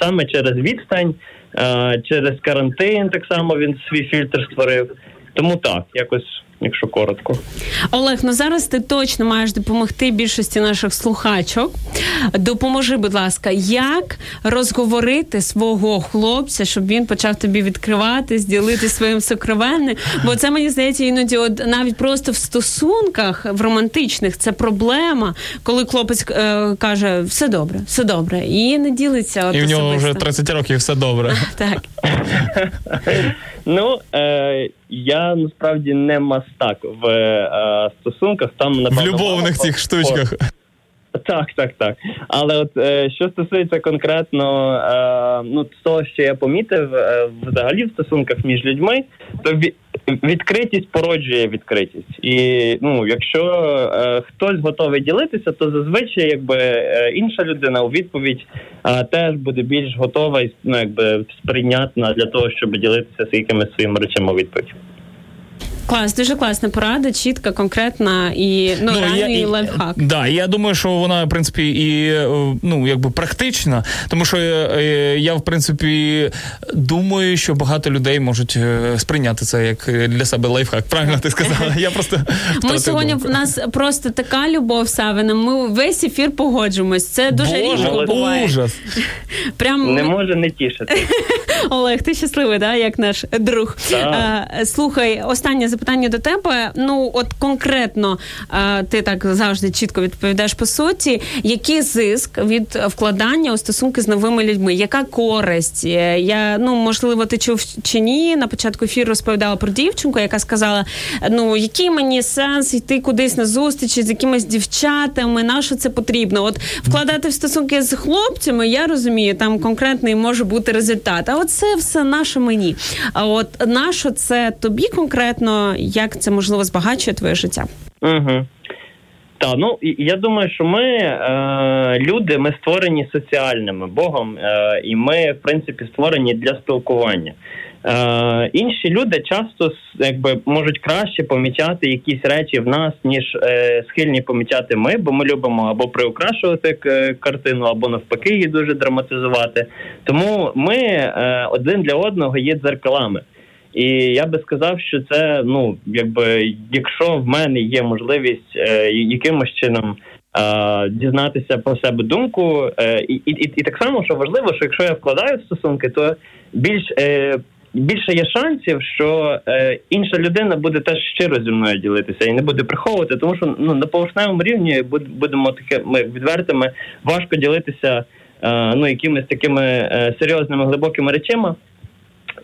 саме через відстань, е, через карантин. Так само він свій фільтр створив. Тому так, якось, якщо коротко. Олег, ну зараз ти точно маєш допомогти більшості наших слухачок. Допоможи, будь ласка, як розговорити свого хлопця, щоб він почав тобі відкривати, ділити своїм сокровенним. Бо це мені здається, іноді от навіть просто в стосунках в романтичних це проблема, коли хлопець е, каже все добре, все добре, і не ділиться. От І в нього вже особисто. 30 років все добре. так. Ну е, я насправді не мастак в е, стосунках. Там В напевно, любовних цих штучках. Так, так, так. Але от е, що стосується конкретно е, ну того, що я помітив е, взагалі в стосунках між людьми, то ві- відкритість породжує відкритість. І ну, якщо е, хтось готовий ділитися, то зазвичай якби е, інша людина у відповідь е, теж буде більш готова і ну, якби сприйнятна для того, щоб ділитися з якимись своїми речами у відповідь. Клас, дуже класна порада, чітка, конкретна і ну, реально і лайфхак. Да, я думаю, що вона, в принципі, і е, ну, якби практична, тому що е, е, я, в принципі, думаю, що багато людей можуть е, сприйняти це як е, для себе лайфхак. Правильно ти сказала? Я просто Ми сьогодні думку. в нас просто така любов Савина. Ми весь ефір погоджуємось. Це дуже Боже, рідко буває. ужас. Прям Не може не тішити. Олег, ти щасливий, да, як наш друг. Так. Е, слухай, останнє запитання до тебе. Ну, от конкретно е, ти так завжди чітко відповідаєш по суті. Який зиск від вкладання у стосунки з новими людьми? Яка користь? Е, Я ну можливо, ти чув чи ні? На початку ефіру розповідала про дівчинку, яка сказала: ну який мені сенс йти кудись на зустрічі з якимись дівчатами? На що це потрібно? От вкладати в стосунки з хлопцями, я розумію, там конкретний може бути результат. А от це все наше мені. А от наше це тобі конкретно, як це можливо збагачує твоє життя? Угу. Та ну я думаю, що ми е, люди, ми створені соціальними Богом, е, і ми, в принципі, створені для спілкування. Е, інші люди часто якби можуть краще помічати якісь речі в нас, ніж е, схильні помічати ми, бо ми любимо або приукрашувати к- картину, або навпаки її дуже драматизувати. Тому ми е, один для одного є дзеркалами. І я би сказав, що це ну якби якщо в мене є можливість е, якимось чином е, дізнатися про себе думку, е, і, і, і так само, що важливо, що якщо я вкладаю в стосунки, то більш е, більше є шансів, що е, інша людина буде теж щиро зі мною ділитися і не буде приховувати, тому що ну на поверхневому рівні будемо такими відвертими, важко ділитися е, ну якимись такими е, серйозними глибокими речами.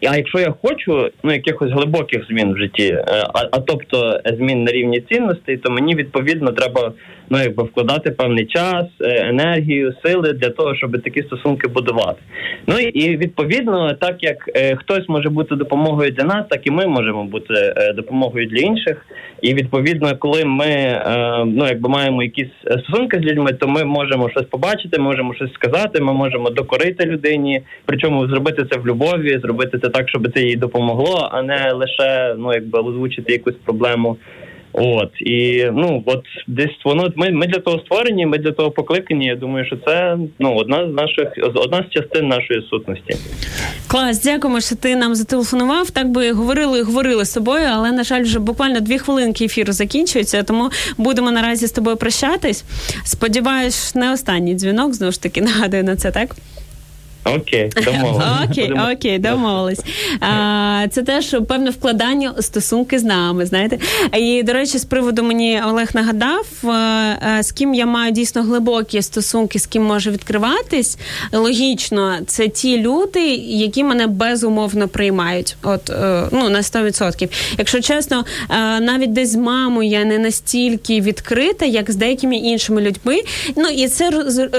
А якщо я хочу ну якихось глибоких змін в житті, е, а, а тобто змін на рівні цінностей, то мені відповідно треба ну якби вкладати певний час, е, енергію, сили для того, щоб такі стосунки будувати. Ну і, відповідно, так як е, хтось може бути допомогою для нас, так і ми можемо бути допомогою для інших. І відповідно, коли ми ну якби маємо якісь стосунки з людьми, то ми можемо щось побачити, можемо щось сказати, ми можемо докорити людині, причому зробити це в любові, зробити це так, щоб це їй допомогло, а не лише ну якби озвучити якусь проблему. От і ну от десь воно ми, ми для того створені, ми для того покликані. Я думаю, що це ну одна з наших одна з частин нашої сутності. Клас, дякуємо, що ти нам зателефонував. Так би говорили і говорили з тобою, але на жаль, вже буквально дві хвилинки ефіру закінчується, тому будемо наразі з тобою прощатись. Сподіваюсь, не останній дзвінок знову ж таки нагадую на це, так? Окей, домовились. Окей, окей, домовились. А, це теж певне вкладання стосунки з нами. Знаєте, і до речі, з приводу мені Олег нагадав, е, е, з ким я маю дійсно глибокі стосунки, з ким може відкриватись. Логічно, це ті люди, які мене безумовно приймають. От е, ну на 100%. Якщо чесно, навіть десь з мамою я не настільки відкрита, як з деякими іншими людьми. Ну і це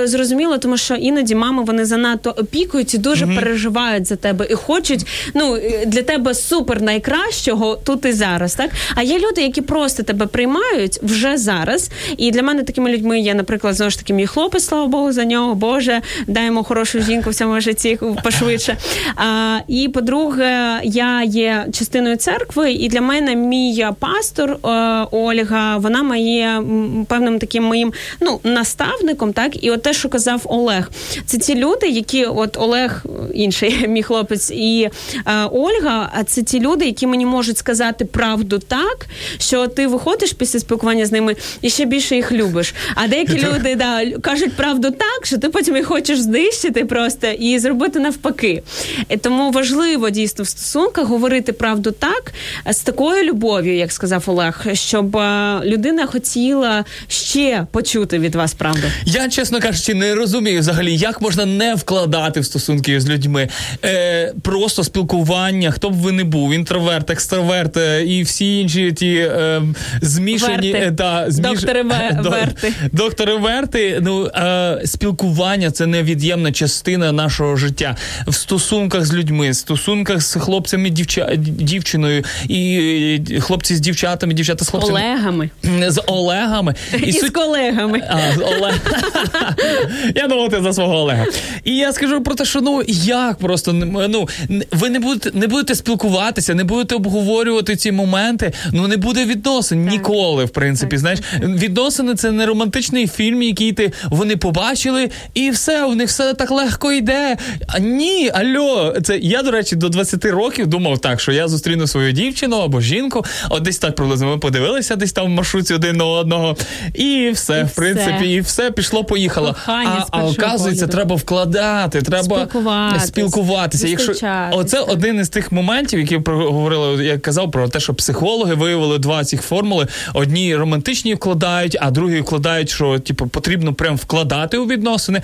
зрозуміло, тому що іноді мами вони занадто опікують і дуже переживають за тебе і хочуть ну для тебе супер найкращого тут і зараз. Так а є люди, які просто тебе приймають вже зараз. І для мене такими людьми є, наприклад, знову ж таки мій хлопець, слава Богу, за нього. Боже, дай йому хорошу жінку в цьому житті пошвидше. А, і по-друге, я є частиною церкви, і для мене мій пастор е, Ольга, вона моє певним таким моїм ну наставником. Так, і от те, що казав Олег, це ті люди, які от Олег, інший мій хлопець, і е, Ольга, а це ті люди, які мені можуть сказати правду так, що ти виходиш після спілкування з ними і ще більше їх любиш. А деякі люди да, кажуть правду так, що ти потім їх хочеш знищити просто і зробити навпаки. І тому важливо дійсно в стосунках говорити правду так з такою любов'ю, як сказав Олег, щоб е, людина хотіла ще почути від вас правду. Я, чесно кажучи, не розумію взагалі, як можна не вкладати в стосунки з людьми. Е, просто спілкування, хто б ви не був, інтроверт, екстраверт е, і всі інші ті е, змішані Верти. е, та, зміш... Доктори Ве- До- Верти. Доктори Верти. Ну е, спілкування це невід'ємна частина нашого життя в стосунках з людьми, в стосунках з хлопцями, дівча... дівчиною, і е, хлопці з дівчатами, дівчата з хлопцями. Колегами З Олегами. і, з суть- колегами. а, з Олег. я думав, ти за свого Олега. І я скажу про те, що ну як просто ну ви не будете не будете спілкуватися, не будете обговорювати ці моменти. Ну не буде відносин ніколи, в принципі. Знаєш, відносини це не романтичний фільм, який ти вони побачили, і все, у них все так легко йде. А ні, альо, це я, до речі, до 20 років думав так, що я зустріну свою дівчину або жінку, от десь так приблизно ми подивилися, десь там в маршрутці один на одного, і все, І в принципі, все. і все пішло, поїхало. Кохання а, а оказується, погляду. треба вкладати, треба спілкуватися. спілкуватися. Якщо оце один із тих моментів, які проговорили, я казав про те, що психологи виявили два цих формули. Одні романтичні вкладають, а другі вкладають, що типу потрібно прям вкладати у відносини.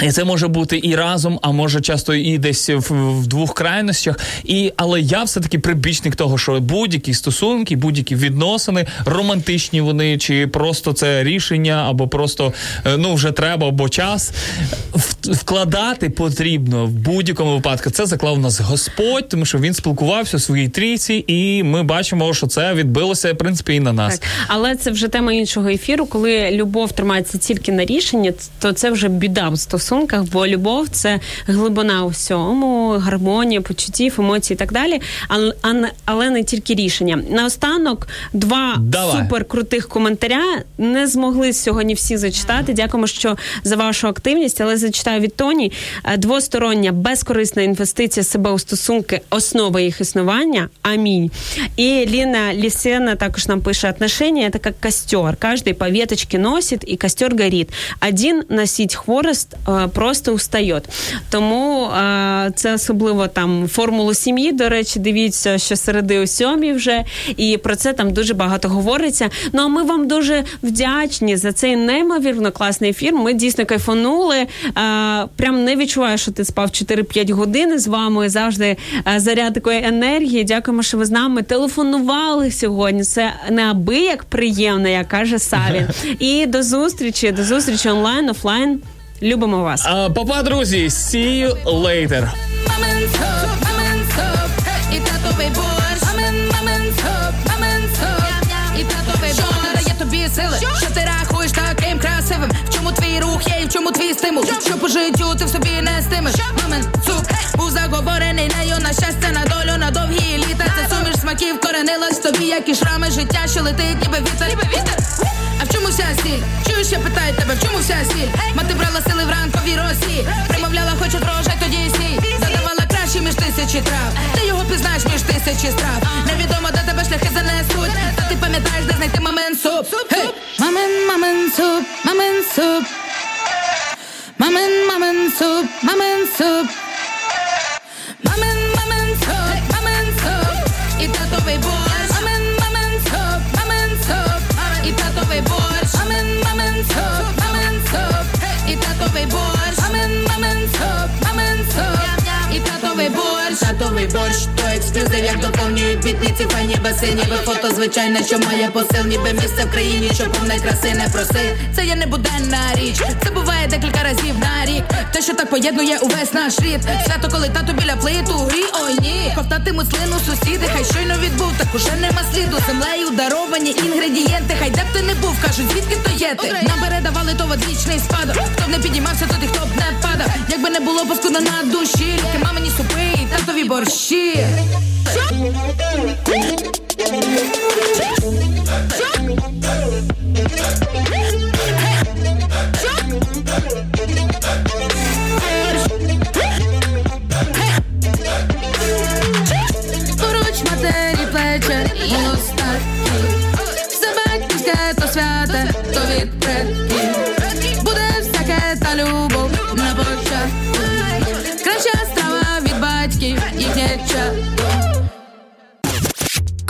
І це може бути і разом, а може часто і десь в, в двох крайностях. І але я все таки прибічник того, що будь-які стосунки, будь-які відносини, романтичні вони, чи просто це рішення, або просто е, ну вже треба, або час вкладати потрібно в будь-якому випадку. Це заклав нас Господь, тому що він спілкувався у своїй трійці, і ми бачимо, що це відбилося в принципі і на нас. Так, але це вже тема іншого ефіру. Коли любов тримається тільки на рішенні, то це вже біда в бо любов це глибина у всьому, гармонія, почуттів, емоцій і так далі. Але, а не- але не тільки рішення. Наостанок два Давай. супер крутих коментаря не змогли сьогодні всі зачитати. Дякуємо, що за вашу активність, але зачитаю від Тоні. Е, Двостороння безкорисна інвестиція себе у стосунки, основа їх існування. Амінь. І Ліна Лісена також нам пише: отношения это как костер. Каждый по веточке носит, и костер горит. Один носить хворост, э, е, просто устає. Тому е, це особливо там формулу сім'ї. До речі, дивіться, що середи о сьомій вже, і про це там дуже багато говориться. Ну а ми вам дуже вдячні за цей неймовірно класний ефір. Ми дійсно кайфанули. Е, прям не відчуваю, що ти спав 4-5 годин з вами. Завжди е, заряд такої енергії. Дякуємо, що ви з нами телефонували сьогодні. Це неабияк приємно, як каже Савін. І до зустрічі, до зустрічі онлайн, офлайн. Любимо вас. А, Папа, друзі, see you later. І татовий борщ. Мамин, мамин топ, мамин топ, і татовий борщ. Що надає тобі сили? Що ти рахуєш таким красивим? В чому твій рух є і в чому твій стимул? Що по життю ти в собі не стимеш? Мамин суп, був заговорений нею на щастя, на долю, на довгі літа. Це суміш смаків коренилась в тобі, як і шрами життя, що летить, ніби вітер. Вся сіль? Чуєш, я питаю тебе, в чому вся сіль? Мати брала сили в ранковій росі, примовляла, хочу врожай, тоді і сій. Задавала краще між тисячі трав. Ти його пізнаєш між тисячі страв. Невідомо, де тебе шляхи занесуть. Та ти пам'ятаєш, де знайти мамин суп. Мамин, мамин суп, мамин суп. Мамин, мамин суп, мамин суп. Мамин, мамин суп, мамин суп. І татовий борщ. Татовий борщ. То ексклюзив, як доповнюють бітниці, файні баси, ніби фото, звичайне, що має посил, ніби місце в країні, що повне краси не проси. Це є небуденна річ, це буває декілька разів на рік. Те, що так поєднує увесь наш рід. Свято, коли тато біля плиту грі, ой ні. Ковтатимуть слину сусіди, хай щойно відбув, так уже нема сліду. Землею даровані інгредієнти, хай де б ти не був, кажуть, звідки то є ти. Нам передавали то одвічний спадок. Хто б не піднімався, то і хто б не падав. Якби не було паскудно на душі, ліки мамині супи і татові борщі. Поруч матері плече, голос такий. Все батьківське то святе, то від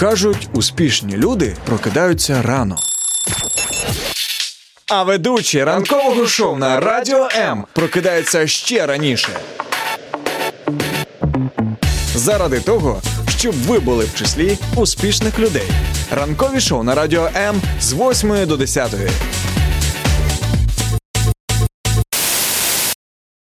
Кажуть, успішні люди прокидаються рано. А ведучі ранкового шоу на Радіо М прокидаються ще раніше. Заради того, щоб ви були в числі успішних людей. Ранкові шоу на Радіо М з 8 до 10.